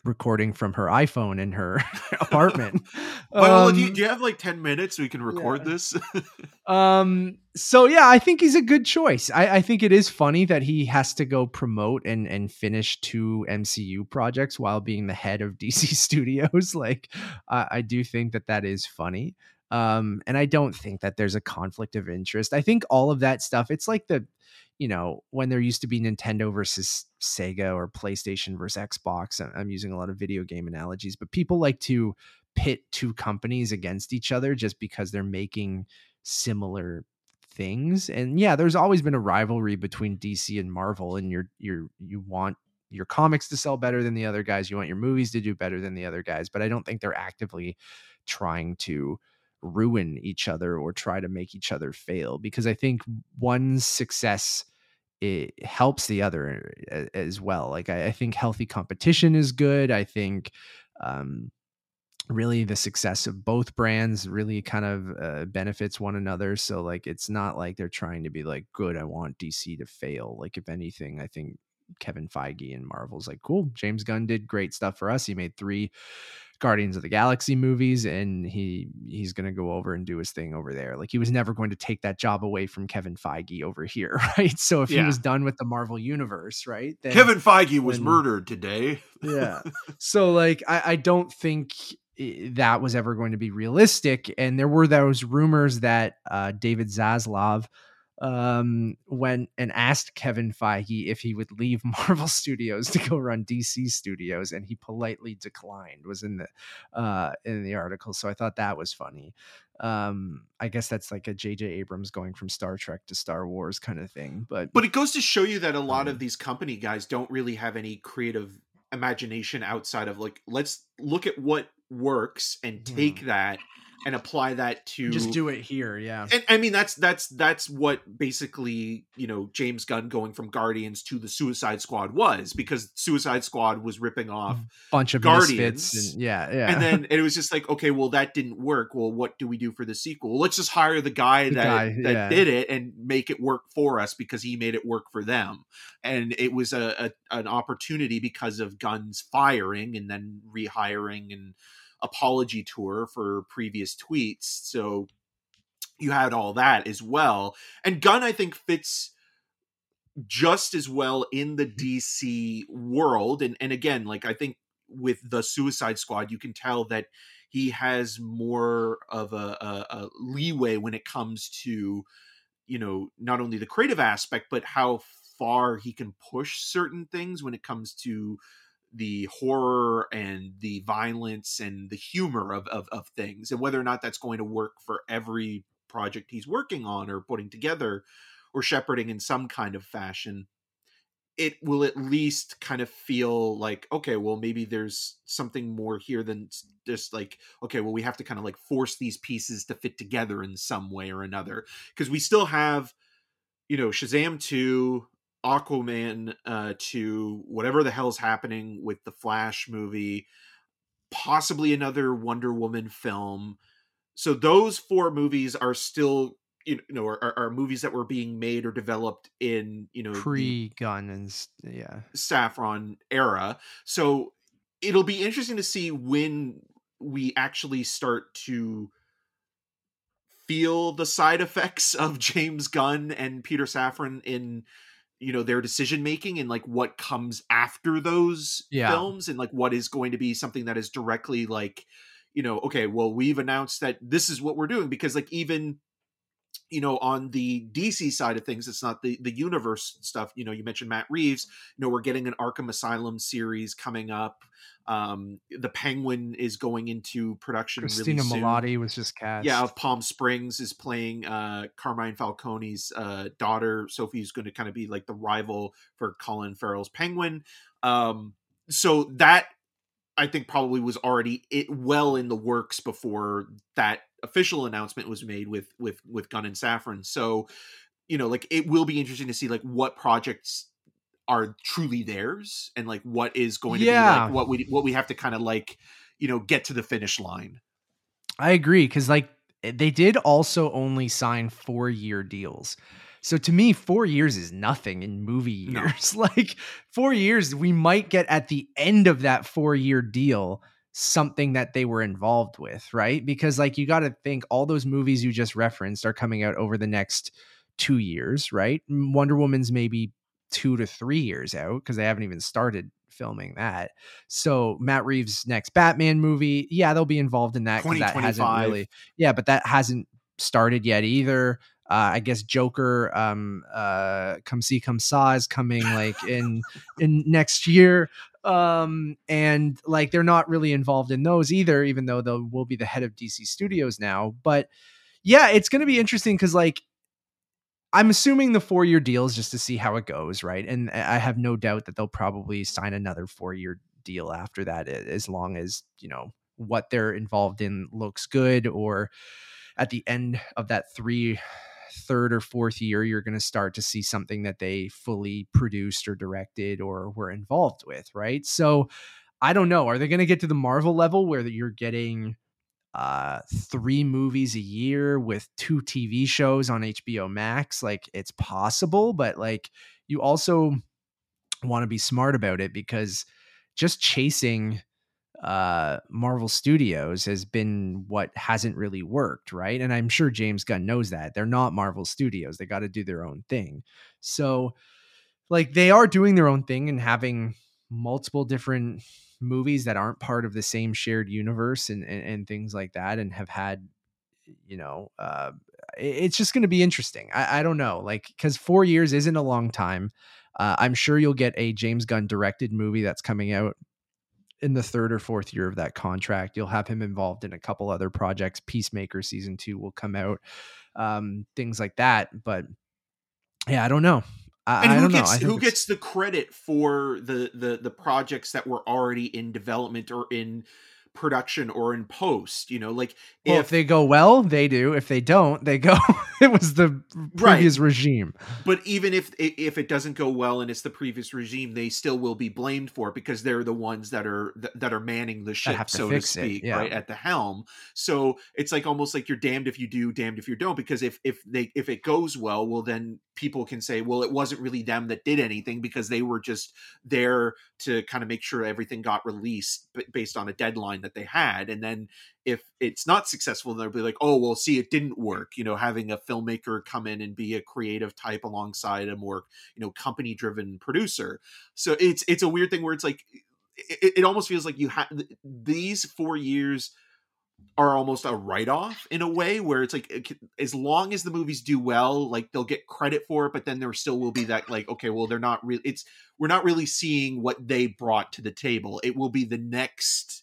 recording from her iPhone in her apartment. well, um, do, you, do, you, have like 10 minutes so we can record yeah. this? um, so yeah, I think he's a good choice. I, I, think it is funny that he has to go promote and, and finish two MCU projects while being the head of DC Studios. Like, I, I do think that that is funny. Um, and I don't think that there's a conflict of interest. I think all of that stuff, it's like the, you know, when there used to be Nintendo versus Sega or PlayStation versus Xbox. I'm using a lot of video game analogies, but people like to pit two companies against each other just because they're making similar things. And yeah, there's always been a rivalry between DC and Marvel, and you're you're you want your comics to sell better than the other guys. You want your movies to do better than the other guys, but I don't think they're actively trying to ruin each other or try to make each other fail because I think one's success it helps the other eh, as well. Like I, I think healthy competition is good. I think um, really the success of both brands really kind of uh, benefits one another. So like it's not like they're trying to be like good. I want DC to fail. Like if anything, I think Kevin Feige and Marvel's like cool. James Gunn did great stuff for us. He made three Guardians of the Galaxy movies and he he's going to go over and do his thing over there. Like he was never going to take that job away from Kevin Feige over here, right? So if yeah. he was done with the Marvel universe, right? Then, Kevin Feige was murdered today. yeah. So like I, I don't think that was ever going to be realistic and there were those rumors that uh, David Zaslav um, went and asked Kevin Feige if he would leave Marvel Studios to go run DC Studios, and he politely declined. Was in the uh, in the article, so I thought that was funny. Um, I guess that's like a J.J. Abrams going from Star Trek to Star Wars kind of thing. But but it goes to show you that a lot um, of these company guys don't really have any creative imagination outside of like let's look at what works and take mm. that and apply that to just do it here. Yeah, and I mean that's that's that's what basically you know James Gunn going from Guardians to the Suicide Squad was because Suicide Squad was ripping off a bunch of Guardians. And, yeah, yeah. and then it was just like okay, well that didn't work. Well, what do we do for the sequel? Well, let's just hire the guy The that guy, that yeah. did it and make it work for us because he made it work for them. And it was a, a an opportunity because of Gunn's firing and then rehiring and apology tour for previous tweets. So you had all that as well. And Gunn, I think, fits just as well in the mm-hmm. DC world. And and again, like I think with the Suicide Squad, you can tell that he has more of a, a, a leeway when it comes to, you know, not only the creative aspect, but how far he can push certain things when it comes to the horror and the violence and the humor of, of, of things and whether or not that's going to work for every project he's working on or putting together or shepherding in some kind of fashion it will at least kind of feel like okay well maybe there's something more here than just like okay well we have to kind of like force these pieces to fit together in some way or another. Because we still have you know shazam 2 aquaman uh to whatever the hell's happening with the flash movie possibly another wonder woman film so those four movies are still you know are, are- movies that were being made or developed in you know pre Gunn and yeah. Safran era so it'll be interesting to see when we actually start to feel the side effects of James Gunn and Peter Safran in you know their decision making and like what comes after those Yeah. films and like what is going to be something that is directly like you know okay well we've announced that this is what we're doing because like even you know on the DC side of things it's not the the universe stuff you know you mentioned Matt Reeves you know we're getting an Arkham Asylum series coming up um the Penguin is going into production Christina really. Was just cast. Yeah, of Palm Springs is playing uh Carmine Falcone's uh daughter. Sophie's going to kind of be like the rival for Colin Farrell's Penguin. Um so that I think probably was already it well in the works before that official announcement was made with with with Gunn and Safran. So, you know, like it will be interesting to see like what projects are truly theirs and like what is going to be like what we what we have to kind of like, you know, get to the finish line. I agree because like eh, they did also only sign four year deals. So to me, four years is nothing in movie No. years. like four years, we might get at the end of that four year deal something that they were involved with, right? Because like you got to think all those movies you just referenced are coming out over the next two years, right? Wonder Woman's maybe two to three years out because they haven't even started filming that. So Matt Reeves' next Batman movie, yeah, they'll be involved in that because that hasn't really, yeah, but that hasn't started yet either. Uh, I guess Joker, um, uh, come see, come saw is coming like in in next year, um, and like they're not really involved in those either, even though they will be the head of DC Studios now. But yeah, it's going to be interesting because like I'm assuming the four year deal is just to see how it goes, right? And I have no doubt that they'll probably sign another four year deal after that, as long as you know what they're involved in looks good, or at the end of that three, third or fourth year, you're going to start to see something that they fully produced or directed or were involved with, right? So I don't know. Are they going to get to the Marvel level where you're getting uh three movies a year with two TV shows on HBO Max like it's possible but like you also want to be smart about it because just chasing uh Marvel Studios has been what hasn't really worked right? And I'm sure James Gunn knows that. They're not Marvel Studios. They got to do their own thing. So like they are doing their own thing and having multiple different movies that aren't part of the same shared universe and and, and things like that and have had you know uh it's just going to be interesting. I, I don't know like because four years isn't a long time. Uh, i'm sure you'll get a james gunn directed movie that's coming out in the third or fourth year of that contract you'll have him involved in a couple other projects. Peacemaker season two will come out um things like that but yeah i don't know. I, and who don't know. gets who it's- gets the credit for the the the projects that were already in development or in production or in post. You know, like well, if, if, they go well, they do. If they don't, they go. it was the previous right. regime. But even if if it doesn't go well and it's the previous regime, they still will be blamed for it because they're the ones that are that are manning the ship, to so to speak, yeah. right at the helm. So it's like almost like you're damned if you do, damned if you don't. Because if if they if it goes well, well then people can say, well, it wasn't really them that did anything because they were just there to kind of make sure everything got released based on a deadline that they had. And then if it's not successful, they'll be like, oh, well, see, it didn't work. You know, having a filmmaker come in and be a creative type alongside a more, you know, company driven producer. So it's it's a weird thing where it's like it, it almost feels like you have these four years are almost a write-off in a way where it's like as long as the movies do well like they'll get credit for it but then there still will be that like okay well they're not really it's we're not really seeing what they brought to the table it will be the next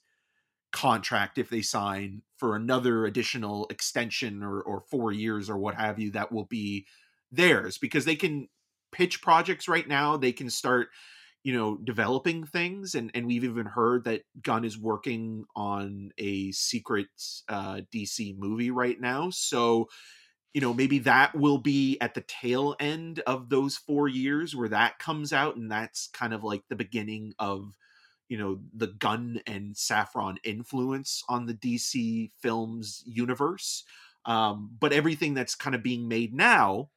contract if they sign for another additional extension or, or four years or what have you that will be theirs because they can pitch projects right now they can start you know developing things and and we've even heard that gunn is working on a secret uh dc movie right now so you know maybe that will be at the tail end of those four years where that comes out and that's kind of like the beginning of you know the Gunn and Safran influence on the dc films universe um but everything that's kind of being made now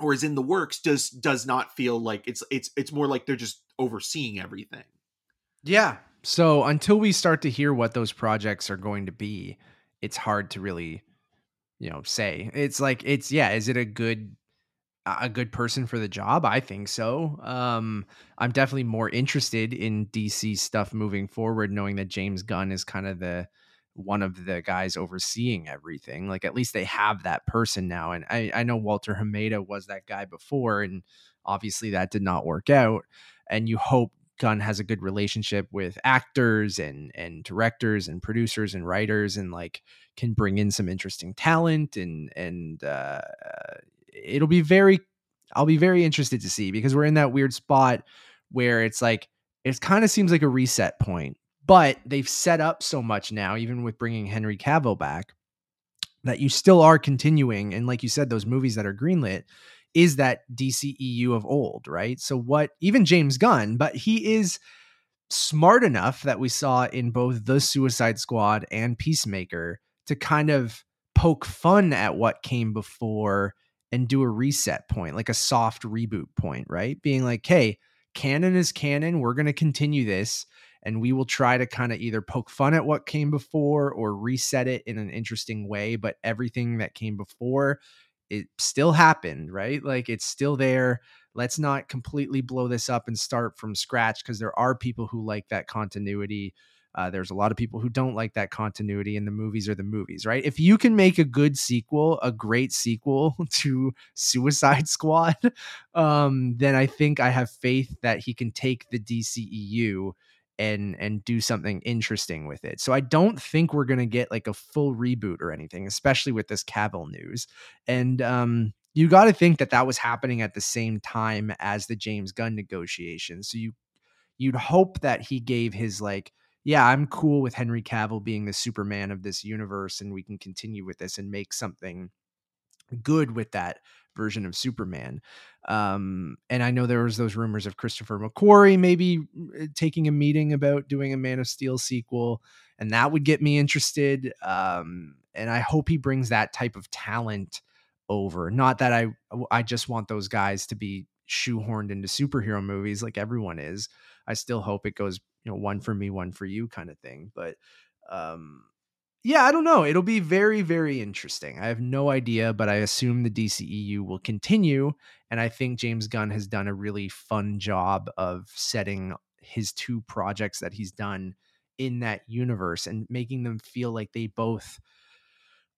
or is in the works does does not feel like it's it's it's more like they're just overseeing everything. Yeah. So until we start to hear what those projects are going to be, it's hard to really you know say. It's like it's yeah, is it a good a good person for the job? I think so. Um I'm definitely more interested in DC stuff moving forward knowing that James Gunn is kind of the one of the guys overseeing everything. Like at least they have that person now. And I, I know Walter Hamada was that guy before, and obviously that did not work out. And you hope Gunn has a good relationship with actors and and directors and producers and writers and like can bring in some interesting talent and and uh, it'll be very I'll be very interested to see because we're in that weird spot where it's like it kind of seems like a reset point but they've set up so much now, even with bringing Henry Cavill back, that you still are continuing. And like you said, those movies that are greenlit is that DCEU of old, right? So what even James Gunn, but he is smart enough that we saw in both The Suicide Squad and Peacemaker to kind of poke fun at what came before and do a reset point, like a soft reboot point, right? Being like, hey, canon is canon. We're going to continue this and we will try to kind of either poke fun at what came before or reset it in an interesting way but everything that came before it still happened right like it's still there let's not completely blow this up and start from scratch because there are people who like that continuity uh, there's a lot of people who don't like that continuity, and the movies are the movies, right? If you can make a good sequel, a great sequel to Suicide Squad, um, then I think I have faith that he can take the DCEU and and do something interesting with it. So I don't think we're gonna get like a full reboot or anything, especially with this Cavill news. And um, you got to think that that was happening at the same time as the James Gunn negotiations. So you you'd hope that he gave his like, yeah, I'm cool with Henry Cavill being the Superman of this universe, and we can continue with this and make something good with that version of Superman. Um, and I know there was those rumors of Christopher McQuarrie maybe uh, taking a meeting about doing a Man of Steel sequel, and that would get me interested. Um, and I hope he brings that type of talent over. Not that I I just want those guys to be shoehorned into superhero movies like everyone is. I still hope it goes, you know, one for me, one for you kind of thing. But um yeah, I don't know. It'll be very, very interesting. I have no idea, but I assume the DCEU will continue. And I think James Gunn has done a really fun job of setting his two projects that he's done in that universe and making them feel like they both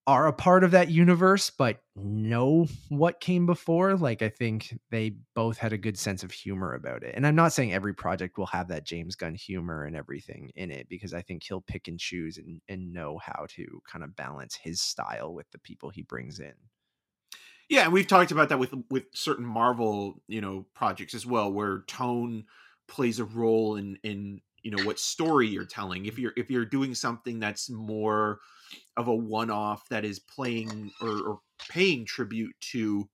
are a part of that universe but know what came before like i think they both had a good sense of humor about it. And i'm not saying every project will have that james gunn humor and everything in it because i think he'll pick and choose and, and know how to kind of balance his style with the people he brings in. Yeah and we've talked about that with with certain marvel you know projects as well where tone plays a role in in you know what story you're telling. If you're if you're doing something that's more of a one-off that is playing or, or paying tribute to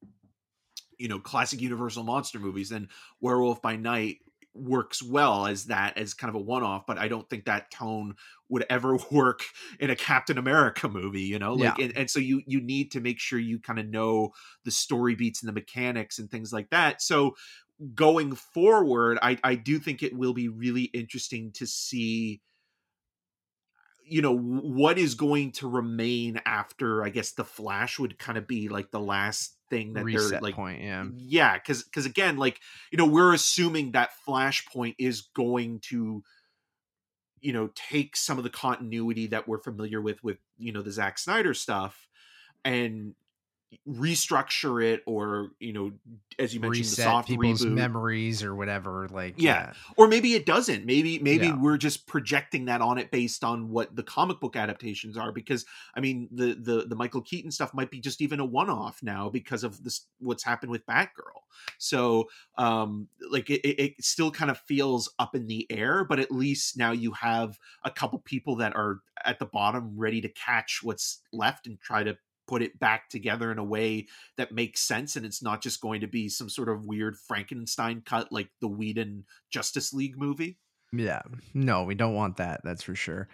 you know classic universal monster movies then werewolf by night works well as that as kind of a one-off but i don't think that tone would ever work in a captain america movie you know like Yeah. and, and so you you need to make sure you kind of know the story beats and the mechanics and things like that so going forward i i do think it will be really interesting to see you know what is going to remain after i guess the flash would kind of be like the last thing that they're like point. Yeah. yeah because because again like you know we're assuming that flashpoint is going to you know take some of the continuity that we're familiar with with you know the Zack Snyder stuff and restructure it or you know as you mentioned the Reset soft people's reboot memories or whatever. Like Yeah. or maybe it doesn't maybe maybe Yeah. we're just projecting that on it based on what the comic book adaptations are because i mean the the the michael keaton stuff might be just even a one-off now because of this what's happened with batgirl so um like it it still kind of feels up in the air but at least now you have a couple people that are at the bottom ready to catch what's left and try to put it back together in a way that makes sense and it's not just going to be some sort of weird frankenstein cut like the whedon justice league movie Yeah. No, we don't want that. That's for sure.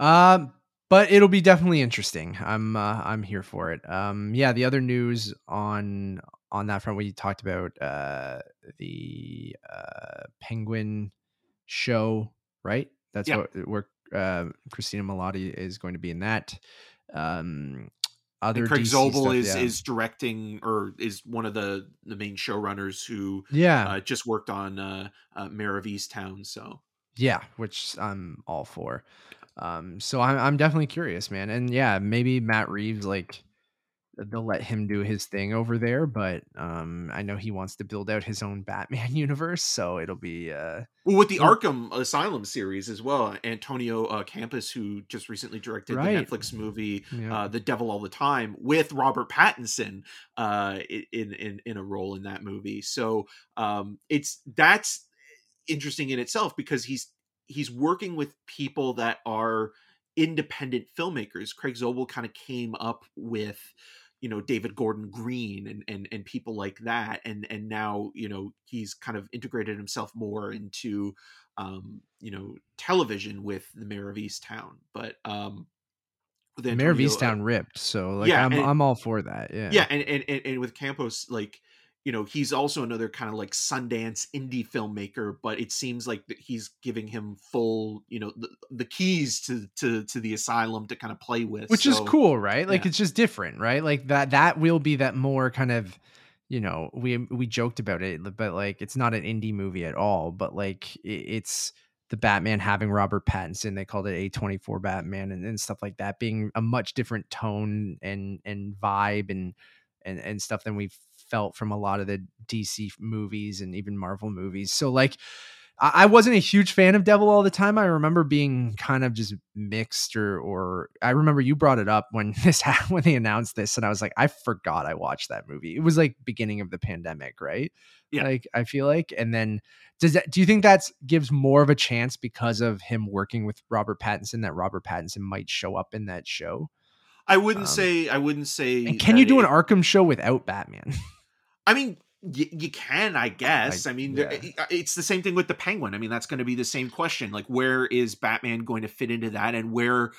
Um, but it'll be definitely interesting. I'm uh, I'm here for it. Um, yeah. The other news on on that front, we talked about uh, the uh, Penguin show, right? That's Yeah. what where uh, Christina Milioti is going to be in that. Um, other and Craig DC Zobel is yeah. is directing or is one of the the main showrunners who yeah uh, just worked on uh, uh, Mare of Easttown. So Yeah, which I'm all for. Um, so I'm I'm definitely curious, man. And yeah, maybe Matt Reeves like they'll let him do his thing over there, but um I know he wants to build out his own Batman universe, so it'll be uh well, with the Well- Arkham Asylum series as well, Antonio uh, Campos, who just recently directed Right. the Netflix movie yeah. uh, "The Devil All the Time" with Robert Pattinson uh, in in in a role in that movie. So um, it's that's interesting in itself because he's he's working with people that are independent filmmakers. Craig Zobel kind of came up with you know David Gordon Green and and and people like that and and now you know he's kind of integrated himself more into um you know television with the mare of Easttown but um with Mayor of Antonio, uh, ripped, so like yeah, I'm and- I'm all for that. Yeah. yeah and, and and and with campos like you know he's also another kind of like sundance indie filmmaker but it seems like he's giving him full you know the, the keys to to to the asylum to kind of play with Which is cool, right? Like yeah. it's just different, right? Like that that will be that more kind of you know, we we joked about it, but like it's not an indie movie at all, but like it's the Batman having Robert Pattinson, they called it A24 Batman and, and stuff like that being a much different tone and and vibe and and and stuff than we've felt from a lot of the DC movies and even Marvel movies. So like I wasn't a huge fan of Devil all the time. I remember being kind of just mixed, or or I remember you brought it up when this ha- when they announced this, and I was like, I forgot I watched that movie. It was like beginning of the pandemic, right? Yeah. Like I feel like, and then does that? Do you think that gives more of a chance because of him working with Robert Pattinson that Robert Pattinson might show up in that show? i wouldn't Um, say i wouldn't say And can you do an Arkham show without Batman? I mean, y- you can, I guess. I, mean, there- yeah. Eh, eh, it's the same thing with the Penguin. I mean, that's going to be the same question. Like, where is Batman going to fit into that, and where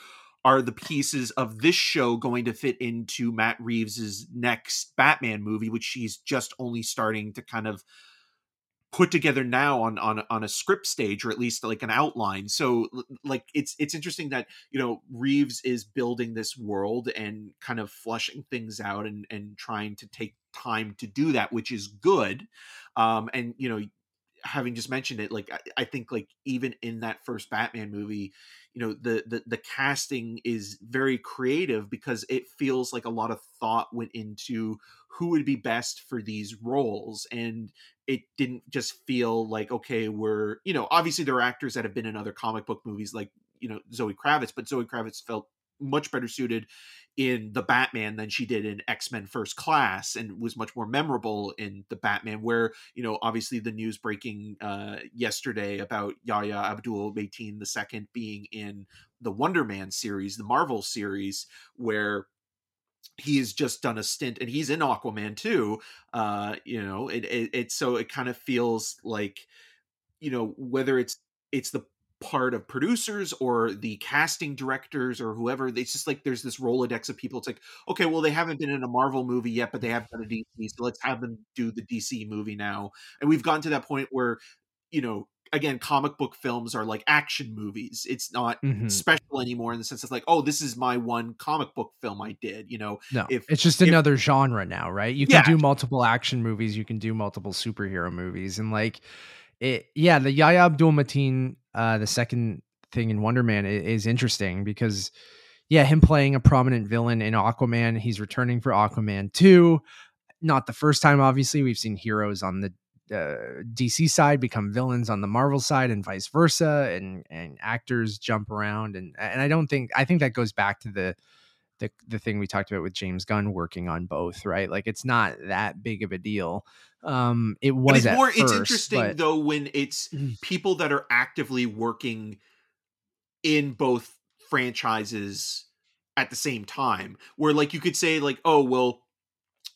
are the pieces of this show going to fit into Matt Reeves's next Batman movie, which he's just only starting to kind of put together now on on on a script stage or at least like an outline. So like it's it's interesting that you know Reeves is building this world and kind of flushing things out and and trying to take time to do that which is good. Um and you know having just mentioned it like I, I think like even in that first batman movie you know the, the the casting is very creative because it feels like a lot of thought went into who would be best for these roles. And it didn't just feel like okay we're you know obviously there are actors that have been in other comic book movies like you know zoe kravitz but zoe kravitz felt much better suited in the Batman than she did in X Men First Class, and was much more memorable in the Batman. Where you know, obviously, the news breaking uh, yesterday about Yahya Abdul Mateen the second being in the Wonder Man series, the Marvel series, where he has just done a stint, and he's in Aquaman too. Uh, you know, it, it, it so it kind of feels like you know whether it's it's the part of producers or the casting directors or whoever. It's just like there's this Rolodex of people. It's like, okay, well, they haven't been in a Marvel movie yet, but they have done a DC, so let's have them do the DC movie now. And we've gotten to that point where, you know, again, comic book films are like action movies. It's not Mhm. special anymore in the sense of like, oh, this is my one comic book film I did. You know, No, if it's just if- another genre now, right? You can Yeah. do multiple action movies, you can do multiple superhero movies, and like it, yeah, the Yahya Abdul Mateen, uh, the second thing in Wonder Man i- is, interesting because, yeah, him playing a prominent villain in Aquaman, he's returning for Aquaman two. Not the first time, obviously. We've seen heroes on the uh, DC side become villains on the Marvel side, and vice versa, and and actors jump around, and and I don't think I think that goes back to the the the thing we talked about with James Gunn working on both, right? Like it's not that big of a deal. Um, it was but it's more it's interesting but- though when it's people that are actively working in both franchises at the same time where like you could say like oh well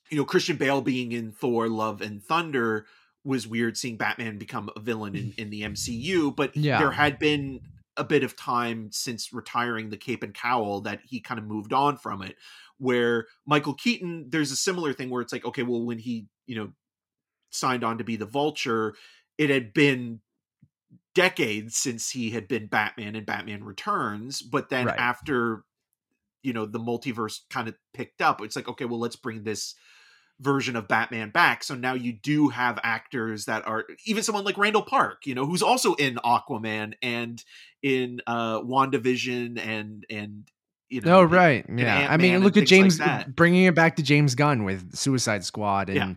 you know christian bale being in thor love and thunder was weird seeing batman become a villain in, mm. in the mcu but Yeah. there had been a bit of time since retiring the cape and cowl that he kind of moved on from it where michael keaton there's a similar thing where it's like okay well when he you know signed on to be the vulture it had been decades since he had been batman and batman returns but then Right. after you know the multiverse kind of picked up it's like okay well let's bring this version of batman back so now you do have actors that are even someone like randall park you know who's also in aquaman and in uh wandavision and and you know Oh right, yeah. I mean, look at things like James bringing it back to James Gunn with Suicide Squad and Yeah.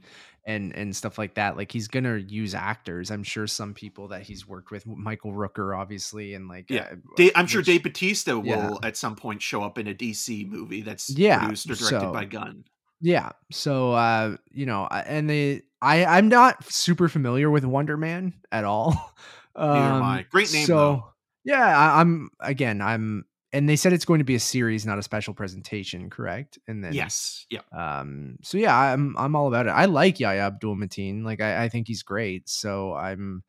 and and stuff like that. Like he's gonna use actors. I'm sure some people that he's worked with, Michael Rooker, obviously, and like Yeah. uh, Dave, I'm sure which- Dave Bautista will yeah. at some point show up in a DC movie that's Yeah, produced or directed so- by Gunn. Yeah. So uh, you know, and they I I'm not super familiar with Wonder Man at all. Neither am I. Um, Great name, So though. yeah, I, I'm again, I'm and they said it's going to be a series, not a special presentation, correct? And then Yes, yeah. um so yeah, I'm I'm all about it. I like Yahya Abdul Mateen. Like I, I think he's great. So I'm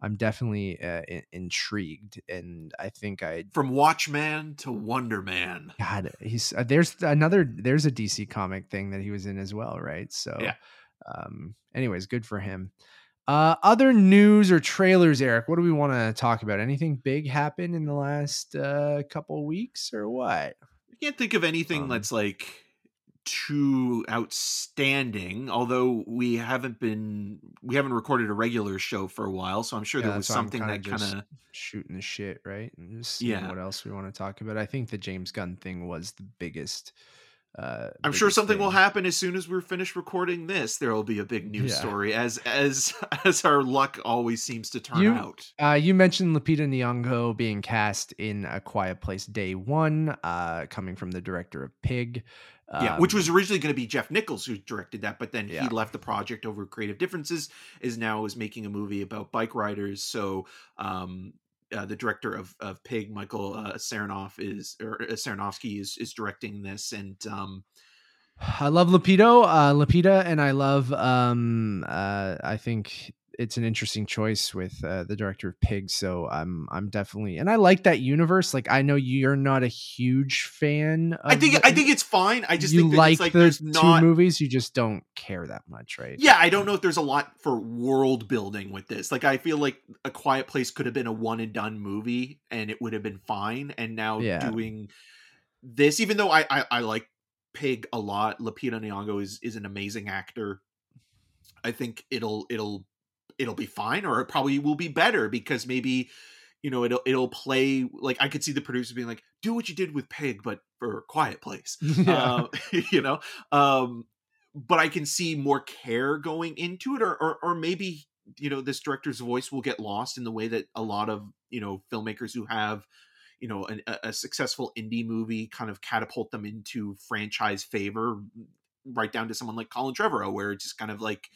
I'm definitely uh, in- intrigued and I think I From Watchman to Wonder Man. God, he's uh, there's another there's a DC comic thing that he was in as well, right? So, Yeah. Um. Anyways, good for him. Uh, other news or trailers, Eric? What do we want to talk about? Anything big happen in the last uh, couple weeks or what? I can't think of anything Um, that's like too outstanding. Although we haven't been, we haven't recorded a regular show for a while, so I'm sure Yeah, there was that's why I'm something kinda that kind of Shooting the shit, right? And just Yeah. what else we want to talk about. I think the James Gunn thing was the biggest. Uh, I'm sure something will happen as soon as we're finished recording this. There will be a big news Yeah. story, as as as our luck always seems to turn You- out. Uh, you mentioned Lupita Nyong'o being cast in A Quiet Place Day One, uh, coming from the director of Pig. yeah, which Um, was originally going to be Jeff Nichols who directed that, but then Yeah. he left the project over creative differences. Is now is making a movie about bike riders. So um, uh, the director of of Pig, Michael uh, Saranoff, is or uh, Saranovsky is is directing this, and um, I love Lapido, uh, Lapita, and I love. Um, uh, I think it's an interesting choice with uh, the director of Pig. So I'm, I'm definitely, and I like that universe. Like I know you're not a huge fan. Of I think the- I think it's fine. I just you think like, it's like the there's two not movies. You just don't care that much, right? Yeah, I don't know if there's a lot for world building with this. Like, I feel like A Quiet Place could have been a one and done movie, and it would have been fine. And now Yeah. doing this, even though I, I I like Pig a lot, Lupita Nyong'o is is an amazing actor. I think it'll it'll it'll be fine, or it probably will be better because maybe you know it'll it'll play like I could see the producers being like, do what you did with Pig, but for Quiet Place Yeah. uh, you know um but i can see more care going into it or, or or maybe you know this director's voice will get lost in the way that a lot of you know filmmakers who have you know an, a, a successful indie movie kind of catapult them into franchise favor right down to someone like colin trevorrow where it's just kind of like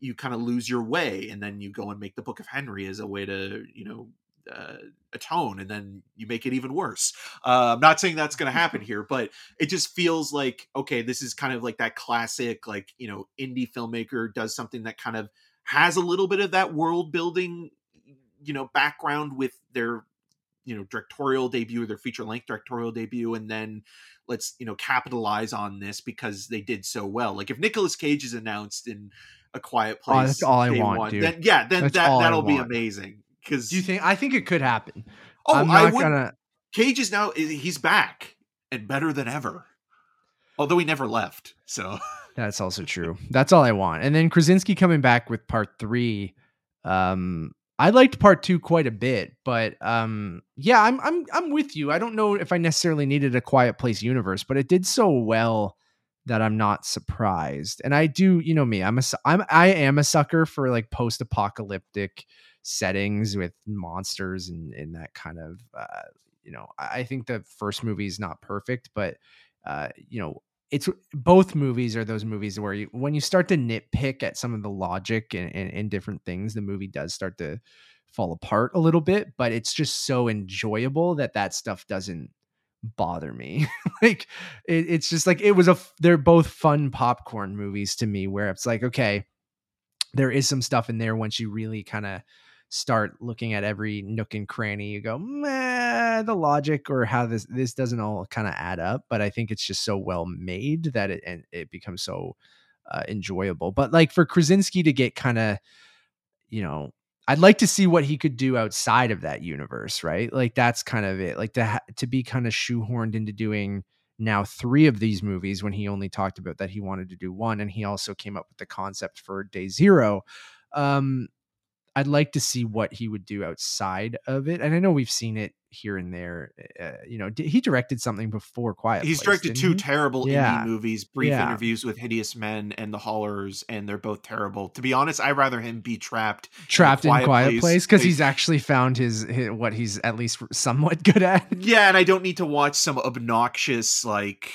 you kind of lose your way and then you go and make the book of henry as a way to you know uh, atone and then you make it even worse. Uh, i'm not saying that's going to happen here but it just feels like okay this is kind of like that classic like you know indie filmmaker does something that kind of has a little bit of that world building you know background with their you know directorial debut or their feature length directorial debut and then let's you know capitalize on this because they did so well. Like if Nicolas Cage is announced in a quiet place Oh, that's all I want, one, dude. then yeah then That's that that'll be amazing because Do you think? I think it could happen. oh I'm I not would gonna. Cage is now he's back and better than ever although he never left so That's also true. That's all I want. And then Krasinski coming back with part three. Um, I liked part two quite a bit, but um, yeah, I'm I'm I'm with you. I don't know if I necessarily needed a Quiet Place universe, but it did so well that I'm not surprised. And I do, you know me, I'm a I'm I am a sucker for like post-apocalyptic settings with monsters and and that kind of uh, you know. I I think the first movie is not perfect, but uh, you know, it's both movies are those movies where you, when you start to nitpick at some of the logic and, and, and different things, the movie does start to fall apart a little bit. But it's just so enjoyable that that stuff doesn't bother me. like it, it's just like it was a They're both fun popcorn movies to me, where it's like okay, there is some stuff in there once you really kind of start looking at every nook and cranny you go meh, the logic or how this this doesn't all kind of add up but i think it's just so well made that it and it becomes so uh, enjoyable but like for krasinski to get kind of you know i'd like to see what he could do outside of that universe right? Like that's kind of it like to ha- to be kind of shoehorned into doing now three of these movies when he only talked about that he wanted to do one and he also came up with the concept for day zero. Um I'd like to see what he would do outside of it. And I know we've seen it here and there. Uh, you know, d- he directed something before Quiet. he's Place, directed two he? terrible Yeah. indie movies brief Yeah. interviews with hideous men and the Hollars and they're both terrible to be honest i'd rather him be trapped trapped in Quiet Quiet Place. Place because he's actually found his, his what he's at least somewhat good at. Yeah, and I don't need to watch some obnoxious like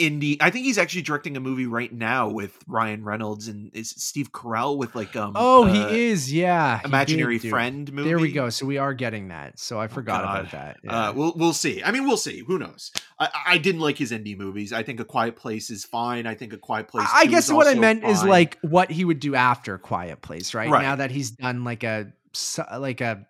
indie. I think he's actually directing a movie right now with Ryan Reynolds and is Steve Carell with like um Oh, uh, he is. Yeah, Imaginary did Friend movie. There we go. So we are getting that. So I forgot God. about that. Uh, we'll we'll see. I mean, we'll see. Who knows? I, I didn't like his indie movies. I think A Quiet Place is fine. I think A Quiet Place. I guess what I meant is like what he would do after Quiet Place, right? Right. Now that he's done like a like a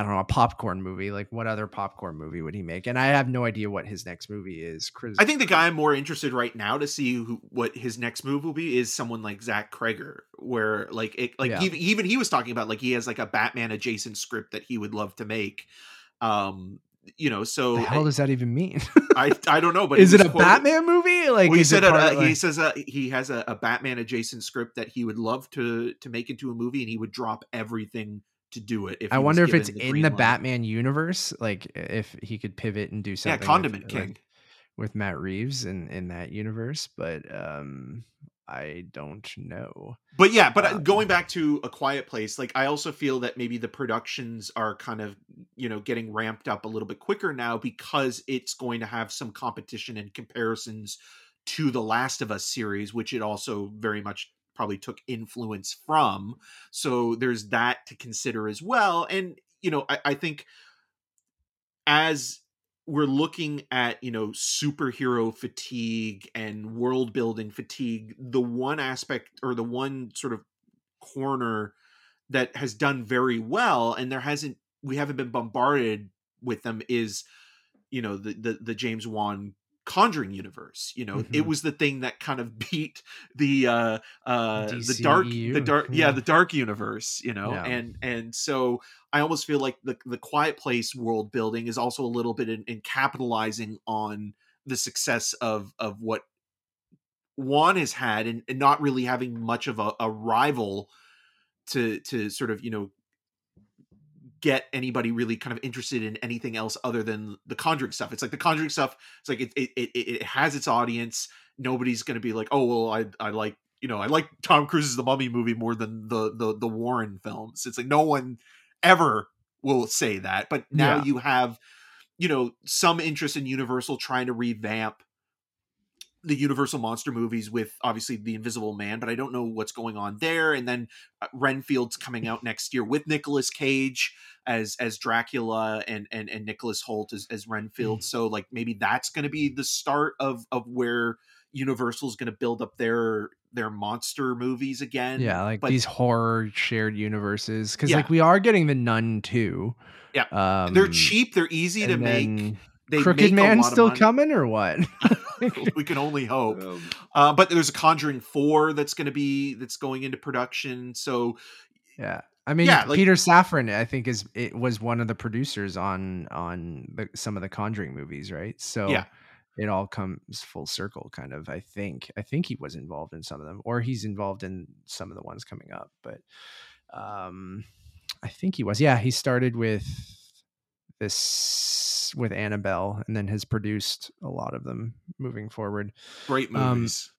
I don't know a popcorn movie. Like what other popcorn movie would he make? And I have no idea what his next movie is. Chris, I think the guy I'm more interested right now to see who, what his next move will be is someone like Zach Cregger, where like it, like Yeah. even, even he was talking about like he has like a Batman adjacent script that he would love to make. Um, you know, so the hell does that even mean? I I don't know, but is it a quoted- Batman movie? Like Well, he said part uh, he says uh, he has a, a Batman adjacent script that he would love to to make into a movie, and he would drop everything to do it. If I wonder if it's in the light. Batman universe, like if he could pivot and do Yeah, something. with, Condiment like, King. with Matt Reeves in in that universe, but um, I don't know. But yeah, but uh, Um, going back to a quiet place, like I also feel that maybe the productions are kind of, you know, getting ramped up a little bit quicker now because it's going to have some competition and comparisons to the Last of Us series, which it also very much probably took influence from. So there's that to consider as well. And, you know, I, I think as we're looking at you know superhero fatigue and world building fatigue the one aspect or the one sort of corner that has done very well and there hasn't we haven't been bombarded with them is you know the the, the james wan conjuring universe you know it Mhm. was the thing that kind of beat the uh uh the dark the dark yeah yeah. the dark universe you know Yeah. and and so I almost feel like the the Quiet Place world building is also a little bit in, in capitalizing on the success of of what Wan has had and, and not really having much of a, a rival to to sort of you know get anybody really kind of interested in anything else other than the Conjuring stuff. It's like the Conjuring stuff. It's like it it it, it has its audience. Nobody's going to be like, oh well, I I like you know I like Tom Cruise's The Mummy movie more than the the the Warren films. It's like no one ever will say that. But now Yeah. you have you know some interest in Universal trying to revamp the Universal monster movies with obviously the Invisible Man, but I don't know what's going on there. And then uh, Renfield's coming out next year with Nicolas Cage as as Dracula and and and Nicholas Hoult as as Renfield. Mm. So like maybe that's going to be the start of of where Universal's going to build up their their monster movies again. Yeah, like but, these horror shared universes because yeah. like we are getting the Nun too. Yeah, um, they're cheap. They're easy to make. They Crooked Man still coming or what? we can only hope. Um, uh, but there's a Conjuring Four that's going to be that's going into production. So yeah, I mean, yeah, like, Peter Safran, I think is it was one of the producers on on the, some of the Conjuring movies, right? So yeah, it all comes full circle, kind of. I think. I think he was involved in some of them, or he's involved in some of the ones coming up. But um, I think he was. Yeah, he started with this with Annabelle, and then has produced a lot of them moving forward. Great um, movies.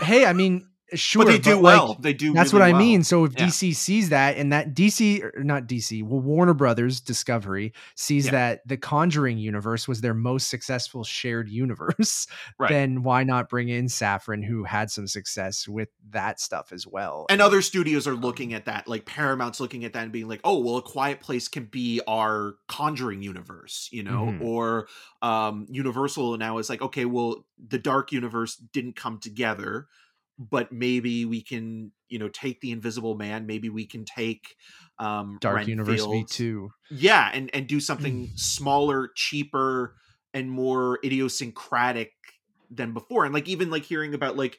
Um, hey, I mean, Sure, but they do but well. Like, they do. That's really what I well. mean. So if yeah. DC sees that, and that DC, not DC, well, Warner Brothers Discovery sees yeah. that the Conjuring universe was their most successful shared universe, right. then why not bring in Safran, who had some success with that stuff as well? And other studios are looking at that, like Paramount's looking at that and being like, "Oh, well, A Quiet Place can be our Conjuring universe," you know, mm-hmm. or um, Universal now is like, "Okay, well, the Dark universe didn't come together." But maybe we can you know take the invisible man maybe we can take um dark Renfield. universe v2 yeah and and do something smaller cheaper and more idiosyncratic than before and like even like hearing about like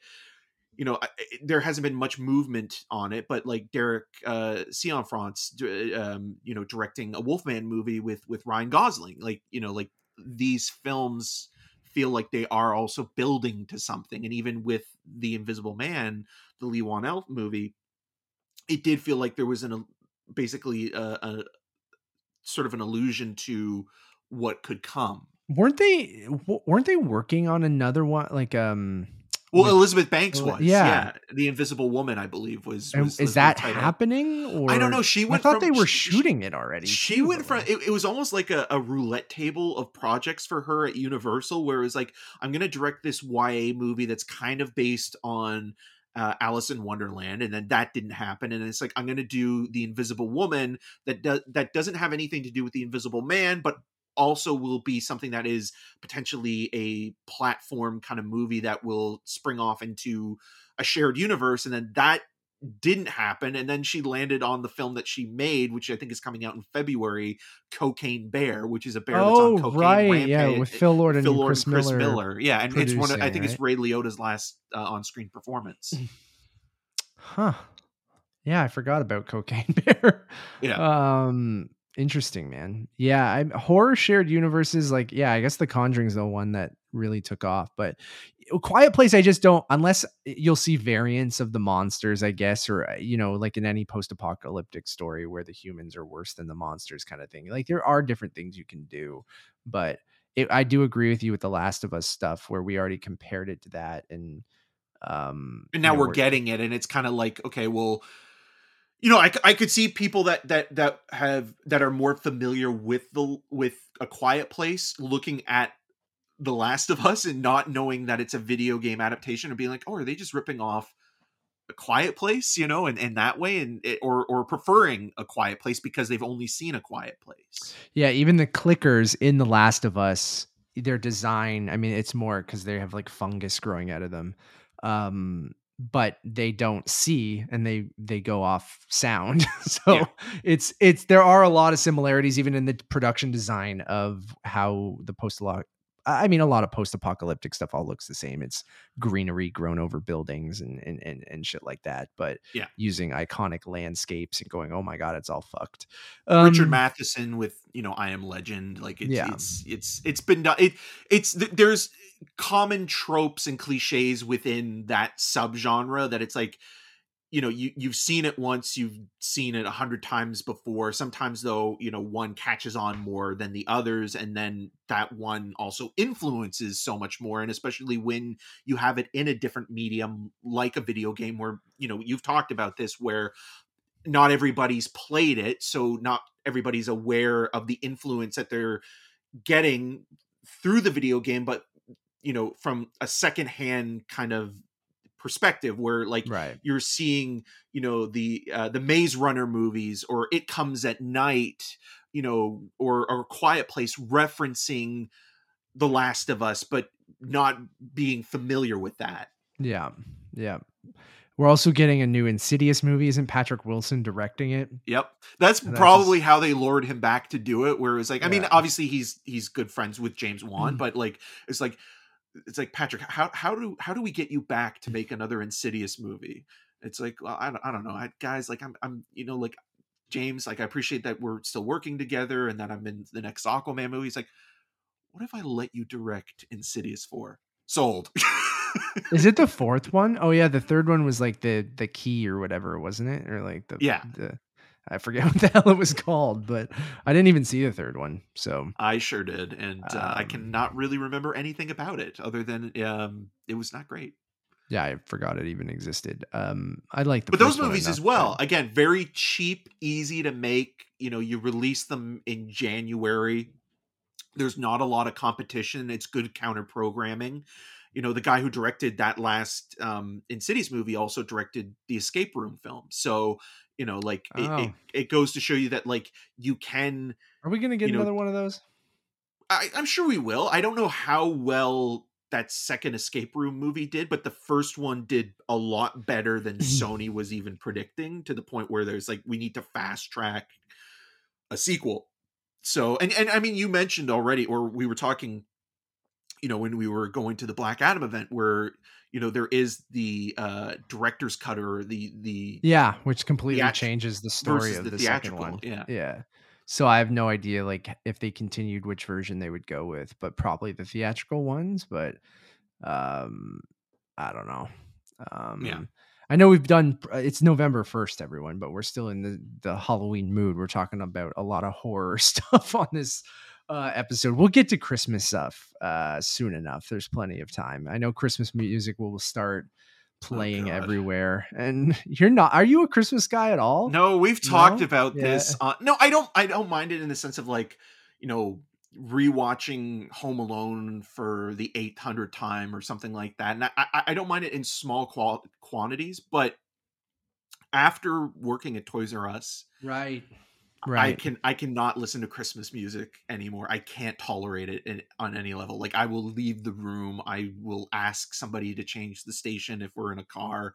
you know there hasn't been much movement on it but like derek uh Cianfrance, um you know directing a wolfman movie with with ryan gosling like you know like these films feel like they are also building to something. And even with the Invisible Man, the Leigh Whannell movie, it did feel like there was an basically a, a sort of an allusion to what could come. Weren't they? weren't they working on another one? Like um. Well, with, Elizabeth Banks was. Yeah. yeah. The Invisible Woman, I believe, was. was is that happening? Or I don't know. She went. I thought from, they were shooting it already. She too, went from. It, it, was almost like a, a, roulette table of projects for her at Universal, where it was like, I'm going to direct this YA movie that's kind of based on uh, Alice in Wonderland, and then that didn't happen. And it's like I'm going to do the Invisible Woman that does that doesn't have anything to do with the Invisible Man, but also will be something that is potentially a platform kind of movie that will spring off into a shared universe and then that didn't happen and then she landed on the film that she made which i think is coming out in february cocaine bear which is a bear oh, that's on cocaine right rampage. yeah with phil lord and, phil lord chris, and chris miller, miller, yeah and it's one of, i think right? it's ray liotta's last uh, on-screen performance huh yeah i forgot about cocaine bear yeah um Interesting, man. Yeah, I'm horror shared universes. Like, yeah, I guess The Conjuring's the one that really took off. But Quiet Place, I just don't. Unless you'll see variants of the monsters, I guess, or uh, you know, like in any post-apocalyptic story where the humans are worse than the monsters, kind of thing. Like, there are different things you can do, but it, I do agree with you with the Last of Us stuff, where we already compared it to that, and um, and now you know, we're, we're getting it, and it's kind of like, okay, well you know, I, I could see people that that that have that are more familiar with the with a quiet place looking at the last of us and not knowing that it's a video game adaptation and being like oh are they just ripping off a quiet place? you know and, and that way and it, or or preferring a quiet place because they've only seen a quiet place. Yeah even the clickers in the last of us their design i mean it's more because they have like fungus growing out of them. Um but they don't see and they they go off sound so yeah. it's it's there are a lot of similarities even in the production design of how the post I mean, a lot of post-apocalyptic stuff all looks the same. It's greenery grown over buildings and and and, and shit like that. But yeah, using iconic landscapes and going, oh my god, it's all fucked. Um, Richard Matheson with you know I Am Legend, like it's yeah. it's it's it's been done. It it's there's common tropes and cliches within that subgenre that it's like you know you you've seen it once you've seen it a hundred times before. Sometimes though you know one catches on more than the others and then that one also influences so much more and especially when you have it in a different medium like a video game where you know you've talked about this where not everybody's played it so not everybody's aware of the influence that they're getting through the video game, but you know, from a secondhand kind of perspective where like Right. you're seeing you know the uh, the maze runner movies or it comes at night you know or or quiet place referencing the last of us but not being familiar with that Yeah. Yeah. We're also getting a new Insidious movie. Isn't Patrick Wilson directing it? yep that's probably how they lured him back to do it where it was like i mean obviously he's he's good friends with james wan Mhm. but like it's like it's like patrick how how do how do we get you back to mm. make another insidious movie it's like well, I, don't, I don't know I, guys like I'm, I'm you know like james like i appreciate that we're still working together and that i'm in the next aquaman movie he's like what if i let you direct insidious 4 sold Is it the fourth one? Oh yeah, the third one was like the the key or whatever, wasn't it? Or like the Yeah. The, I forget what the hell it was called, but I didn't even see the third one. So i sure did and uh, i Um, cannot really remember anything about it other than um it was not great yeah, I forgot it even existed. Um, I like the but those movies as well but- again very cheap easy to make you know you release them in january there's not a lot of competition it's good counter programming you know the guy who directed that last um insidious movie also directed the escape room film so you know like it, it, Oh. it goes to show you that like you can Are we gonna get you know, another one of those? I, i'm sure we will i don't know how well that second escape room movie did but the first one did a lot better than sony was even predicting to the point where there's like we need to fast track a sequel so and and i mean you mentioned already or we were talking you know when we were going to the black adam event where you know there is the uh director's cut or the the Yeah, which completely Theat- changes the story of the the, second theatrical, one. yeah. yeah. So I have no idea like if they continued which version they would go with, but probably the theatrical ones. But um, I don't know. Um, yeah I know we've done. uh, It's November first, everyone, but we're still in the the Halloween mood. We're talking about a lot of horror stuff on this uh, episode. We'll get to Christmas stuff uh, soon enough. There's plenty of time. I know Christmas music will start playing God. everywhere, and you're not. Are you a Christmas guy at all? No, we've talked No? about Yeah. this. On, no, I don't. I don't mind it in the sense of like, you know, rewatching Home Alone for the 800th time or something like that. And I, I, I don't mind it in small qual- quantities, but after working at Toys R Us, Right. I can I cannot listen to Christmas music anymore. I can't tolerate it in, on any level. Like I will leave the room. I will ask somebody to change the station if we're in a car.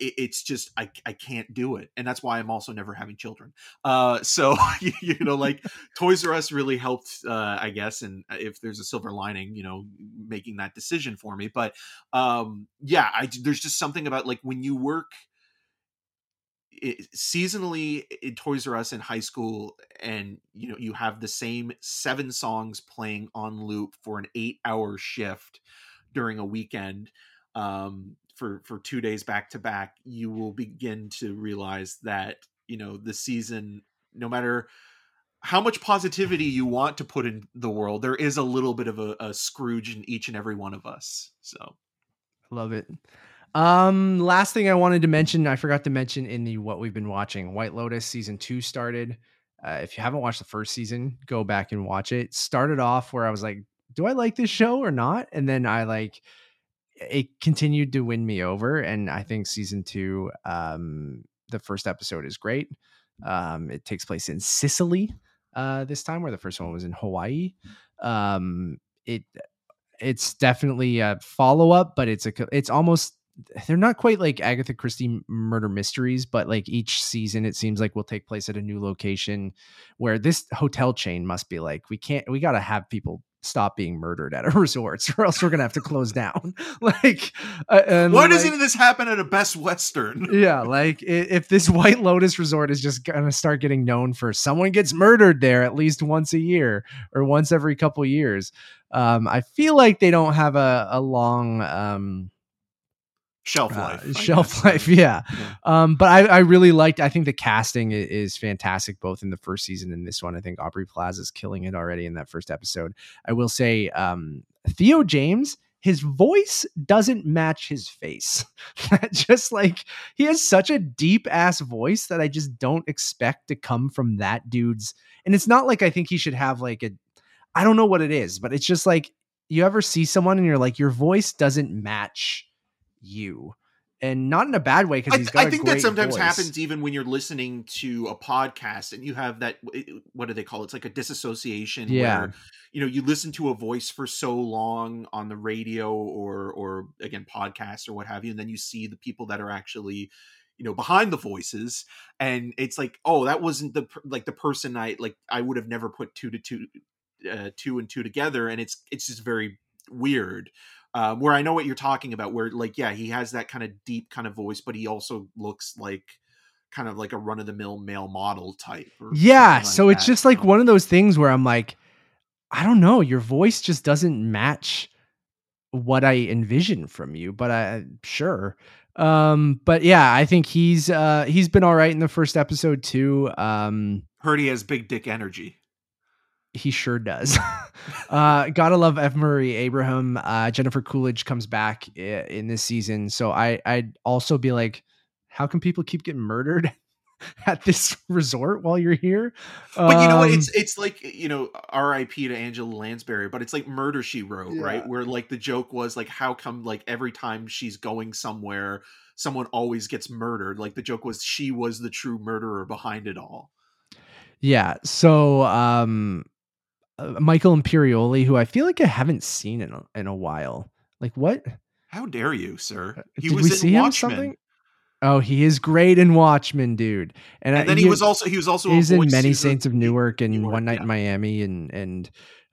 It, it's just I I can't do it, and that's why I'm also never having children. Uh, so you, you know, like Toys R Us really helped, uh, I guess. And if there's a silver lining, you know, making that decision for me. But um, yeah, I there's just something about like when you work it, seasonally in Toys R Us in high school, and you know you have the same seven songs playing on loop for an eight-hour shift during a weekend um, for for two days back to back. You will begin to realize that you know the season, no matter how much positivity you want to put in the world, there is a little bit of a, a Scrooge in each and every one of us. So Love it. Um, last thing I wanted to mention, I forgot to mention in the what we've been watching. White Lotus season two started. Uh, if you haven't watched the first season, go back and watch it. Started off where I was like, do I like this show or not? And then I like it continued to win me over. And I think season two, um, the first episode is great. Um, it takes place in Sicily uh, this time, where the first one was in Hawaii. Um, it it's definitely a follow up, but it's a it's almost they're not quite like Agatha Christie murder mysteries, but like each season it seems like will take place at a new location where this hotel chain must be like we can't we got to have people stop being murdered at our resorts or else we're gonna have to close down like uh, and why doesn't this happen at a Best Western? yeah like if this white lotus resort is just gonna start getting known for someone gets murdered there at least once a year or once every couple years um i feel like they don't have a, a long um Shelf uh, life. I shelf guess. life yeah. Yeah. um but i i really liked i think the casting i- is fantastic both in the first season and this one i think aubrey plaza plaza's killing it already in that first episode i will say um theo james his voice doesn't match his face just like he has such a deep ass voice that i just don't expect to come from that dude's and it's not like i think he should have like a I don't know what it is, but it's just like you ever see someone and you're like, your voice doesn't match you. And not in a bad way because I, he's got I think that sometimes voice. happens even when you're listening to a podcast and you have that what do they call it? It's like a disassociation Yeah. where you know you listen to a voice for so long on the radio or or again podcast or what have you and then you see the people that are actually you know behind the voices and it's like oh that wasn't the like the person I like I would have never put two to two uh, two and two together and it's it's just very weird um, where I know what you're talking about, where like yeah, he has that kind of deep kind of voice, but he also looks like kind of like a run of the mill male model type. Yeah. like so it's just like one of those things where I'm like, I don't know, your voice just doesn't match what I envision from you, but I sure. Um, but yeah, I think he's uh he's been all right in the first episode too. Um heard he has big dick energy. He sure does. uh gotta love F. Murray Abraham. Uh Jennifer Coolidge comes back i- in this season. So I I'd also be like, how can people keep getting murdered at this resort while you're here? But you know what? Um, It's it's like you know, R.I.P. to Angela Lansbury, but it's like Murder She Wrote, right? Where like the joke was like, how come like every time she's going somewhere, someone always gets murdered? Like the joke was she was the true murderer behind it all. Yeah. So um uh, Michael Imperioli, who I feel like I haven't seen in a, in a while. Like what? How dare you, sir? He Uh, Did was we in see him Watchmen. something? Oh, he is great in Watchmen, dude. And, And I- then he was also he was also a he's in many Saints of Newark and Newark, One Night yeah. in Miami and and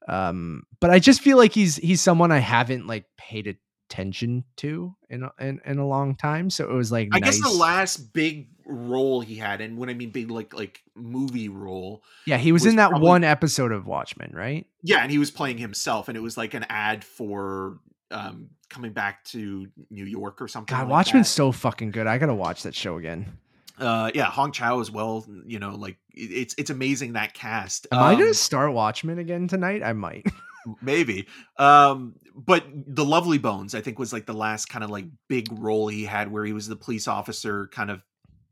um but I just feel like he's he's someone I haven't like paid attention to in a, in, in a long time. So it was like I nice. guess the last big role he had, and when I mean big, like like movie role, yeah, he was, was in that probably- one episode of Watchmen, right? yeah, and he was playing himself, and it was like an ad for um coming back to New York or something. God, like Watchmen's that. so fucking good. I gotta watch that show again. uh yeah, Hong Chau as well. You know, like it's it's amazing that cast. Am I Um, gonna start Watchmen again tonight? I might. maybe um but the lovely bones i think was like the last kind of like big role he had where he was the police officer kind of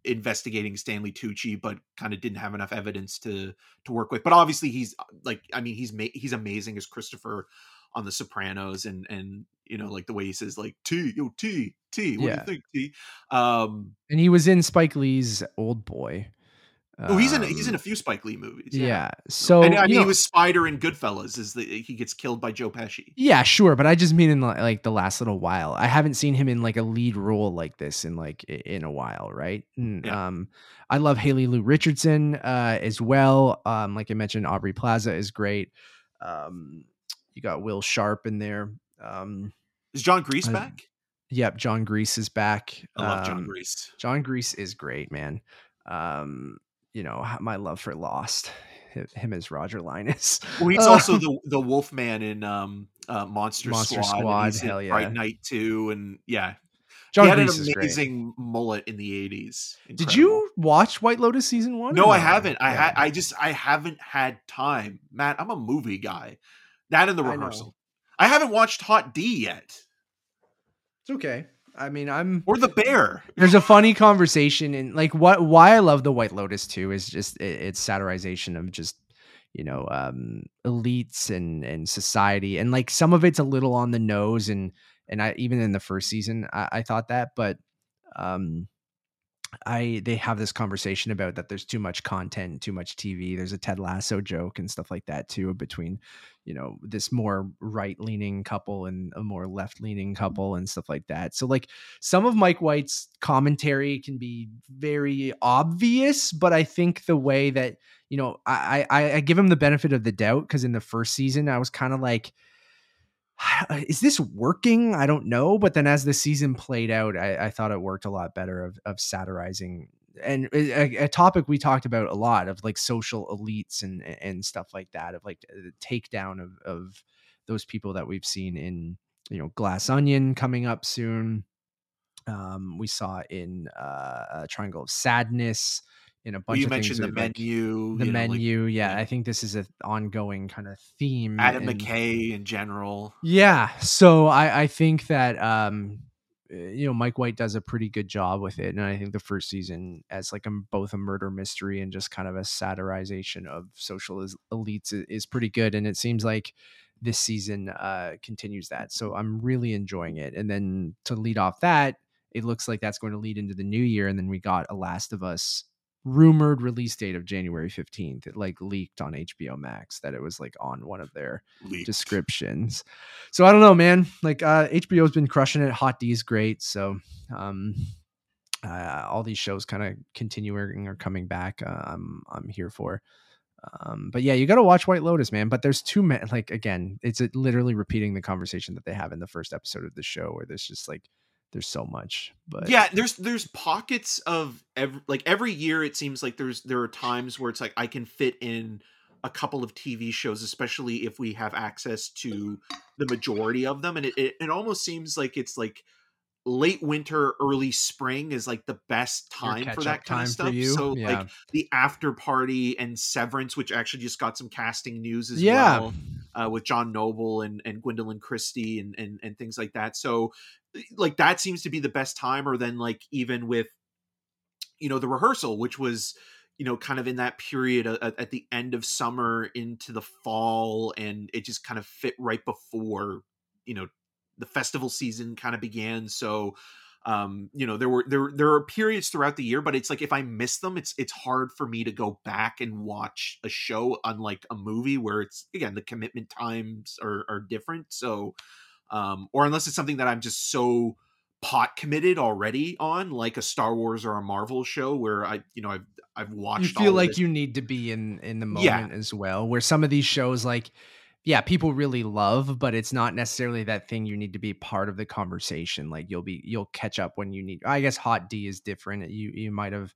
investigating stanley tucci but kind of didn't have enough evidence to to work with but obviously he's like i mean he's ma- he's amazing as christopher on the sopranos and and you know like the way he says like t yo t t what Yeah. do you think t um and he was in Spike Lee's Old Boy. Oh he's in he's in Um, a few spike lee movies yeah. So and i mean know- he was spider in goodfellas is the he gets killed by joe pesci Yeah, sure, but I just mean in li- like the last little while. I haven't seen him in like a lead role like this in like in a while, right? And, Yeah. Um, I love Haley Lu Richardson uh, as well. Um, like I mentioned, Aubrey Plaza is great. Um, you got Will Sharpe in there. Um, is Jon Gries I- back yep, Jon Gries is back. i love Jon Um, Gries Jon Gries is great, man. Um, you know my love for Lost, him as Roger Linus. Well, he's Uh, also the the wolf man in um uh Monster, Monster Squad. Squad, he's hell yeah. Fright Night too, and yeah, Jon he had Gries an amazing mullet in the eighties. Did you watch White Lotus season one? No, I haven't. I Yeah. ha- I just I haven't had time, Matt. I'm a movie guy. That in the I rehearsal. I, haven't watched Hot D yet, It's okay. I mean, I'm or The Bear. there's a funny conversation and like what why I love the White Lotus too is just it, it's satirization of just you know um elites and and society and like some of it's a little on the nose and and I even in the first season I, I thought that but um I they have this conversation about that there's too much content, too much TV. There's a Ted Lasso joke and stuff like that too between, you know, this more right-leaning couple and a more left-leaning mm-hmm. couple and stuff like that. So like some of Mike White's commentary can be very obvious, but I think the way that, you know, I I, I give him the benefit of the doubt because in the first season I was kind of like is this working? I don't know. But then as the season played out, I, I thought it worked a lot better of, of satirizing and a, a topic we talked about a lot of like social elites and and stuff like that of like the takedown of of those people that we've seen in you know Glass Onion coming up soon. Um, we saw in uh, a Triangle of Sadness in a bunch Well, you of mentioned things the like, menu. the you know, like menu, yeah. I think this is an ongoing kind of theme. Adam and- McKay in general. yeah. So I, I think that um uh, you know Mike White does a pretty good job with it, and I think the first season as like a, both a murder mystery and just kind of a satirization of social elites is, is pretty good, and it seems like this season uh, continues that. So I'm really enjoying it. And then to lead off that, it looks like that's going to lead into the new year, and then we got a Last of Us rumored release date of January 15th. It like leaked on HBO Max that it was like on one of their leaked. descriptions. So I don't know, man. Like uh HBO's been crushing it. Hot D is great. So um uh, all these shows kind of continuing or coming back. Uh, I'm I'm here for. Um, but yeah, you got to watch White Lotus, man. But there's too many. Like again, it's literally repeating the conversation that they have in the first episode of the show, where there's just like there's so much but yeah there's there's pockets of every like every year it seems like there's there are times where it's like i can fit in a couple of tv shows especially if we have access to the majority of them and it, it, it almost seems like it's like late winter early spring is like the best time for that kind of stuff so yeah. like the after party and severance which actually just got some casting news as yeah. well uh, with john noble and and gwendoline christie and, and and things like that. So like that seems to be the best time or then like even with you know the rehearsal which was you know kind of in that period at, at the end of summer into the fall and it just kind of fit right before you know the festival season kind of began. So um you know there were there there are periods throughout the year but it's like if i miss them it's it's hard for me to go back and watch a show unlike a movie where it's again the commitment times are are different so um, or unless it's something that I'm just so pot committed already on, like a Star Wars or a Marvel show, where I, you know, I've I've watched. You feel like you need to be in in the moment yeah. as well. Where some of these shows, like, yeah, people really love, but it's not necessarily that thing you need to be part of the conversation. Like you'll be you'll catch up when you need. I guess Hot D is different. You you might have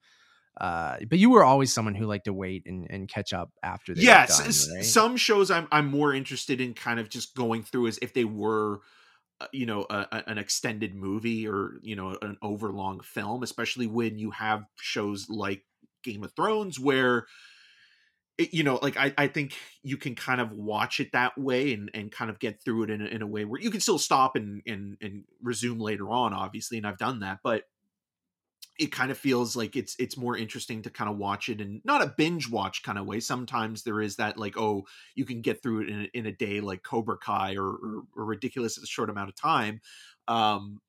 uh but you were always someone who liked to wait and, and catch up after they yes done, right? some shows i'm i'm more interested in kind of just going through as if they were uh, you know a, a, an extended movie or you know an overlong film especially when you have shows like game of thrones where it, you know like I, I think you can kind of watch it that way and, and kind of get through it in a, in a way where you can still stop and, and and resume later on obviously and i've done that but it kind of feels like it's it's more interesting to kind of watch it and not a binge watch kind of way. Sometimes there is that like oh you can get through it in a, in a day like Cobra Kai or, or, or ridiculous a short amount of time. Um,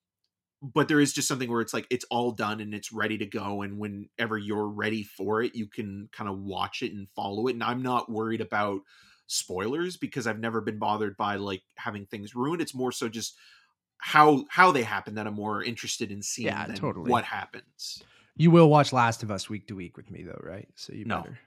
but there is just something where it's like it's all done and it's ready to go and whenever you're ready for it you can kind of watch it and follow it and i'm not worried about spoilers because i've never been bothered by like having things ruined it's more so just how how they happen that I'm more interested in seeing yeah, than totally. what happens. You will watch Last of Us week to week with me though, right? So you no. better.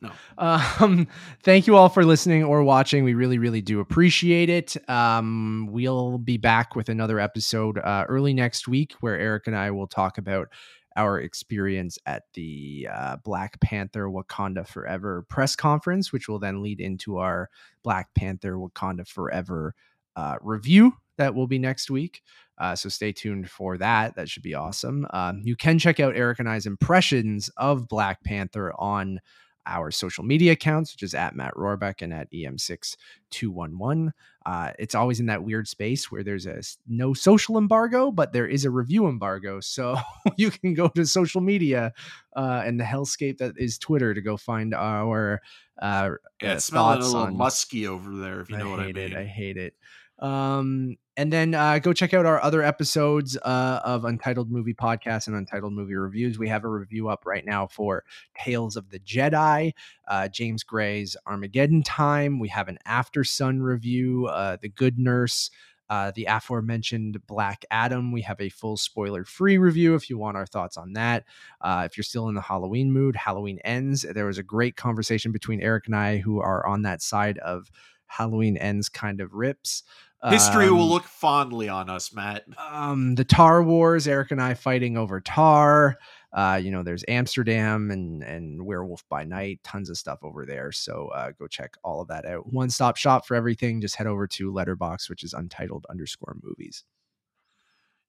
No. Um, thank you all for listening or watching. We really, really do appreciate it. Um, we'll be back with another episode uh, early next week where Eric and I will talk about our experience at the uh, Black Panther Wakanda Forever press conference, which will then lead into our Black Panther Wakanda Forever uh, review that will be next week. Uh, so stay tuned for that. That should be awesome. Um, you can check out Eric and I's impressions of Black Panther on our social media accounts, which is at Matt Rohrbeck and at EM6211. Uh, it's always in that weird space where there's a no social embargo, but there is a review embargo. So you can go to social media uh, and the hellscape that is Twitter to go find our. Uh, yeah, it's smelling a little on, musky over there, if you know I what I mean. It, I hate it. Um, and then uh, go check out our other episodes uh, of Untitled Movie Podcast and Untitled Movie Reviews. We have a review up right now for Tales of the Jedi, uh, James Gray's Armageddon Time. We have an After Sun review, uh, The Good Nurse, uh, the aforementioned Black Adam. We have a full spoiler free review if you want our thoughts on that. Uh, if you're still in the Halloween mood, Halloween Ends. There was a great conversation between Eric and I, who are on that side of Halloween Ends kind of rips. History um, will look fondly on us, Matt. Um, the Tar Wars, Eric and I fighting over Tar. Uh, you know, there's Amsterdam and and Werewolf by Night, tons of stuff over there. So uh, go check all of that out. One stop shop for everything. Just head over to Letterboxd, which is untitled underscore movies.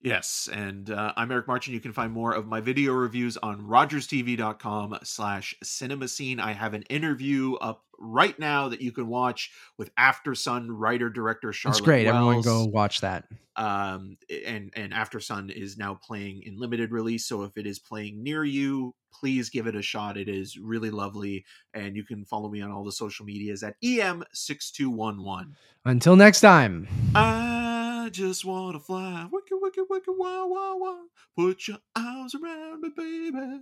Yes, and uh, I'm Eric Marchin. You can find more of my video reviews on rogerstv.com slash cinema scene. I have an interview up right now that you can watch with After Sun writer director Charlotte That's great. Everyone go watch that. um and and after sun is now playing in limited release so if it is playing near you please give it a shot it is really lovely and you can follow me on all the social medias at em6211 Until next time. I just want to fly. Wicked wicked wicked wow wow wow put your arms around me baby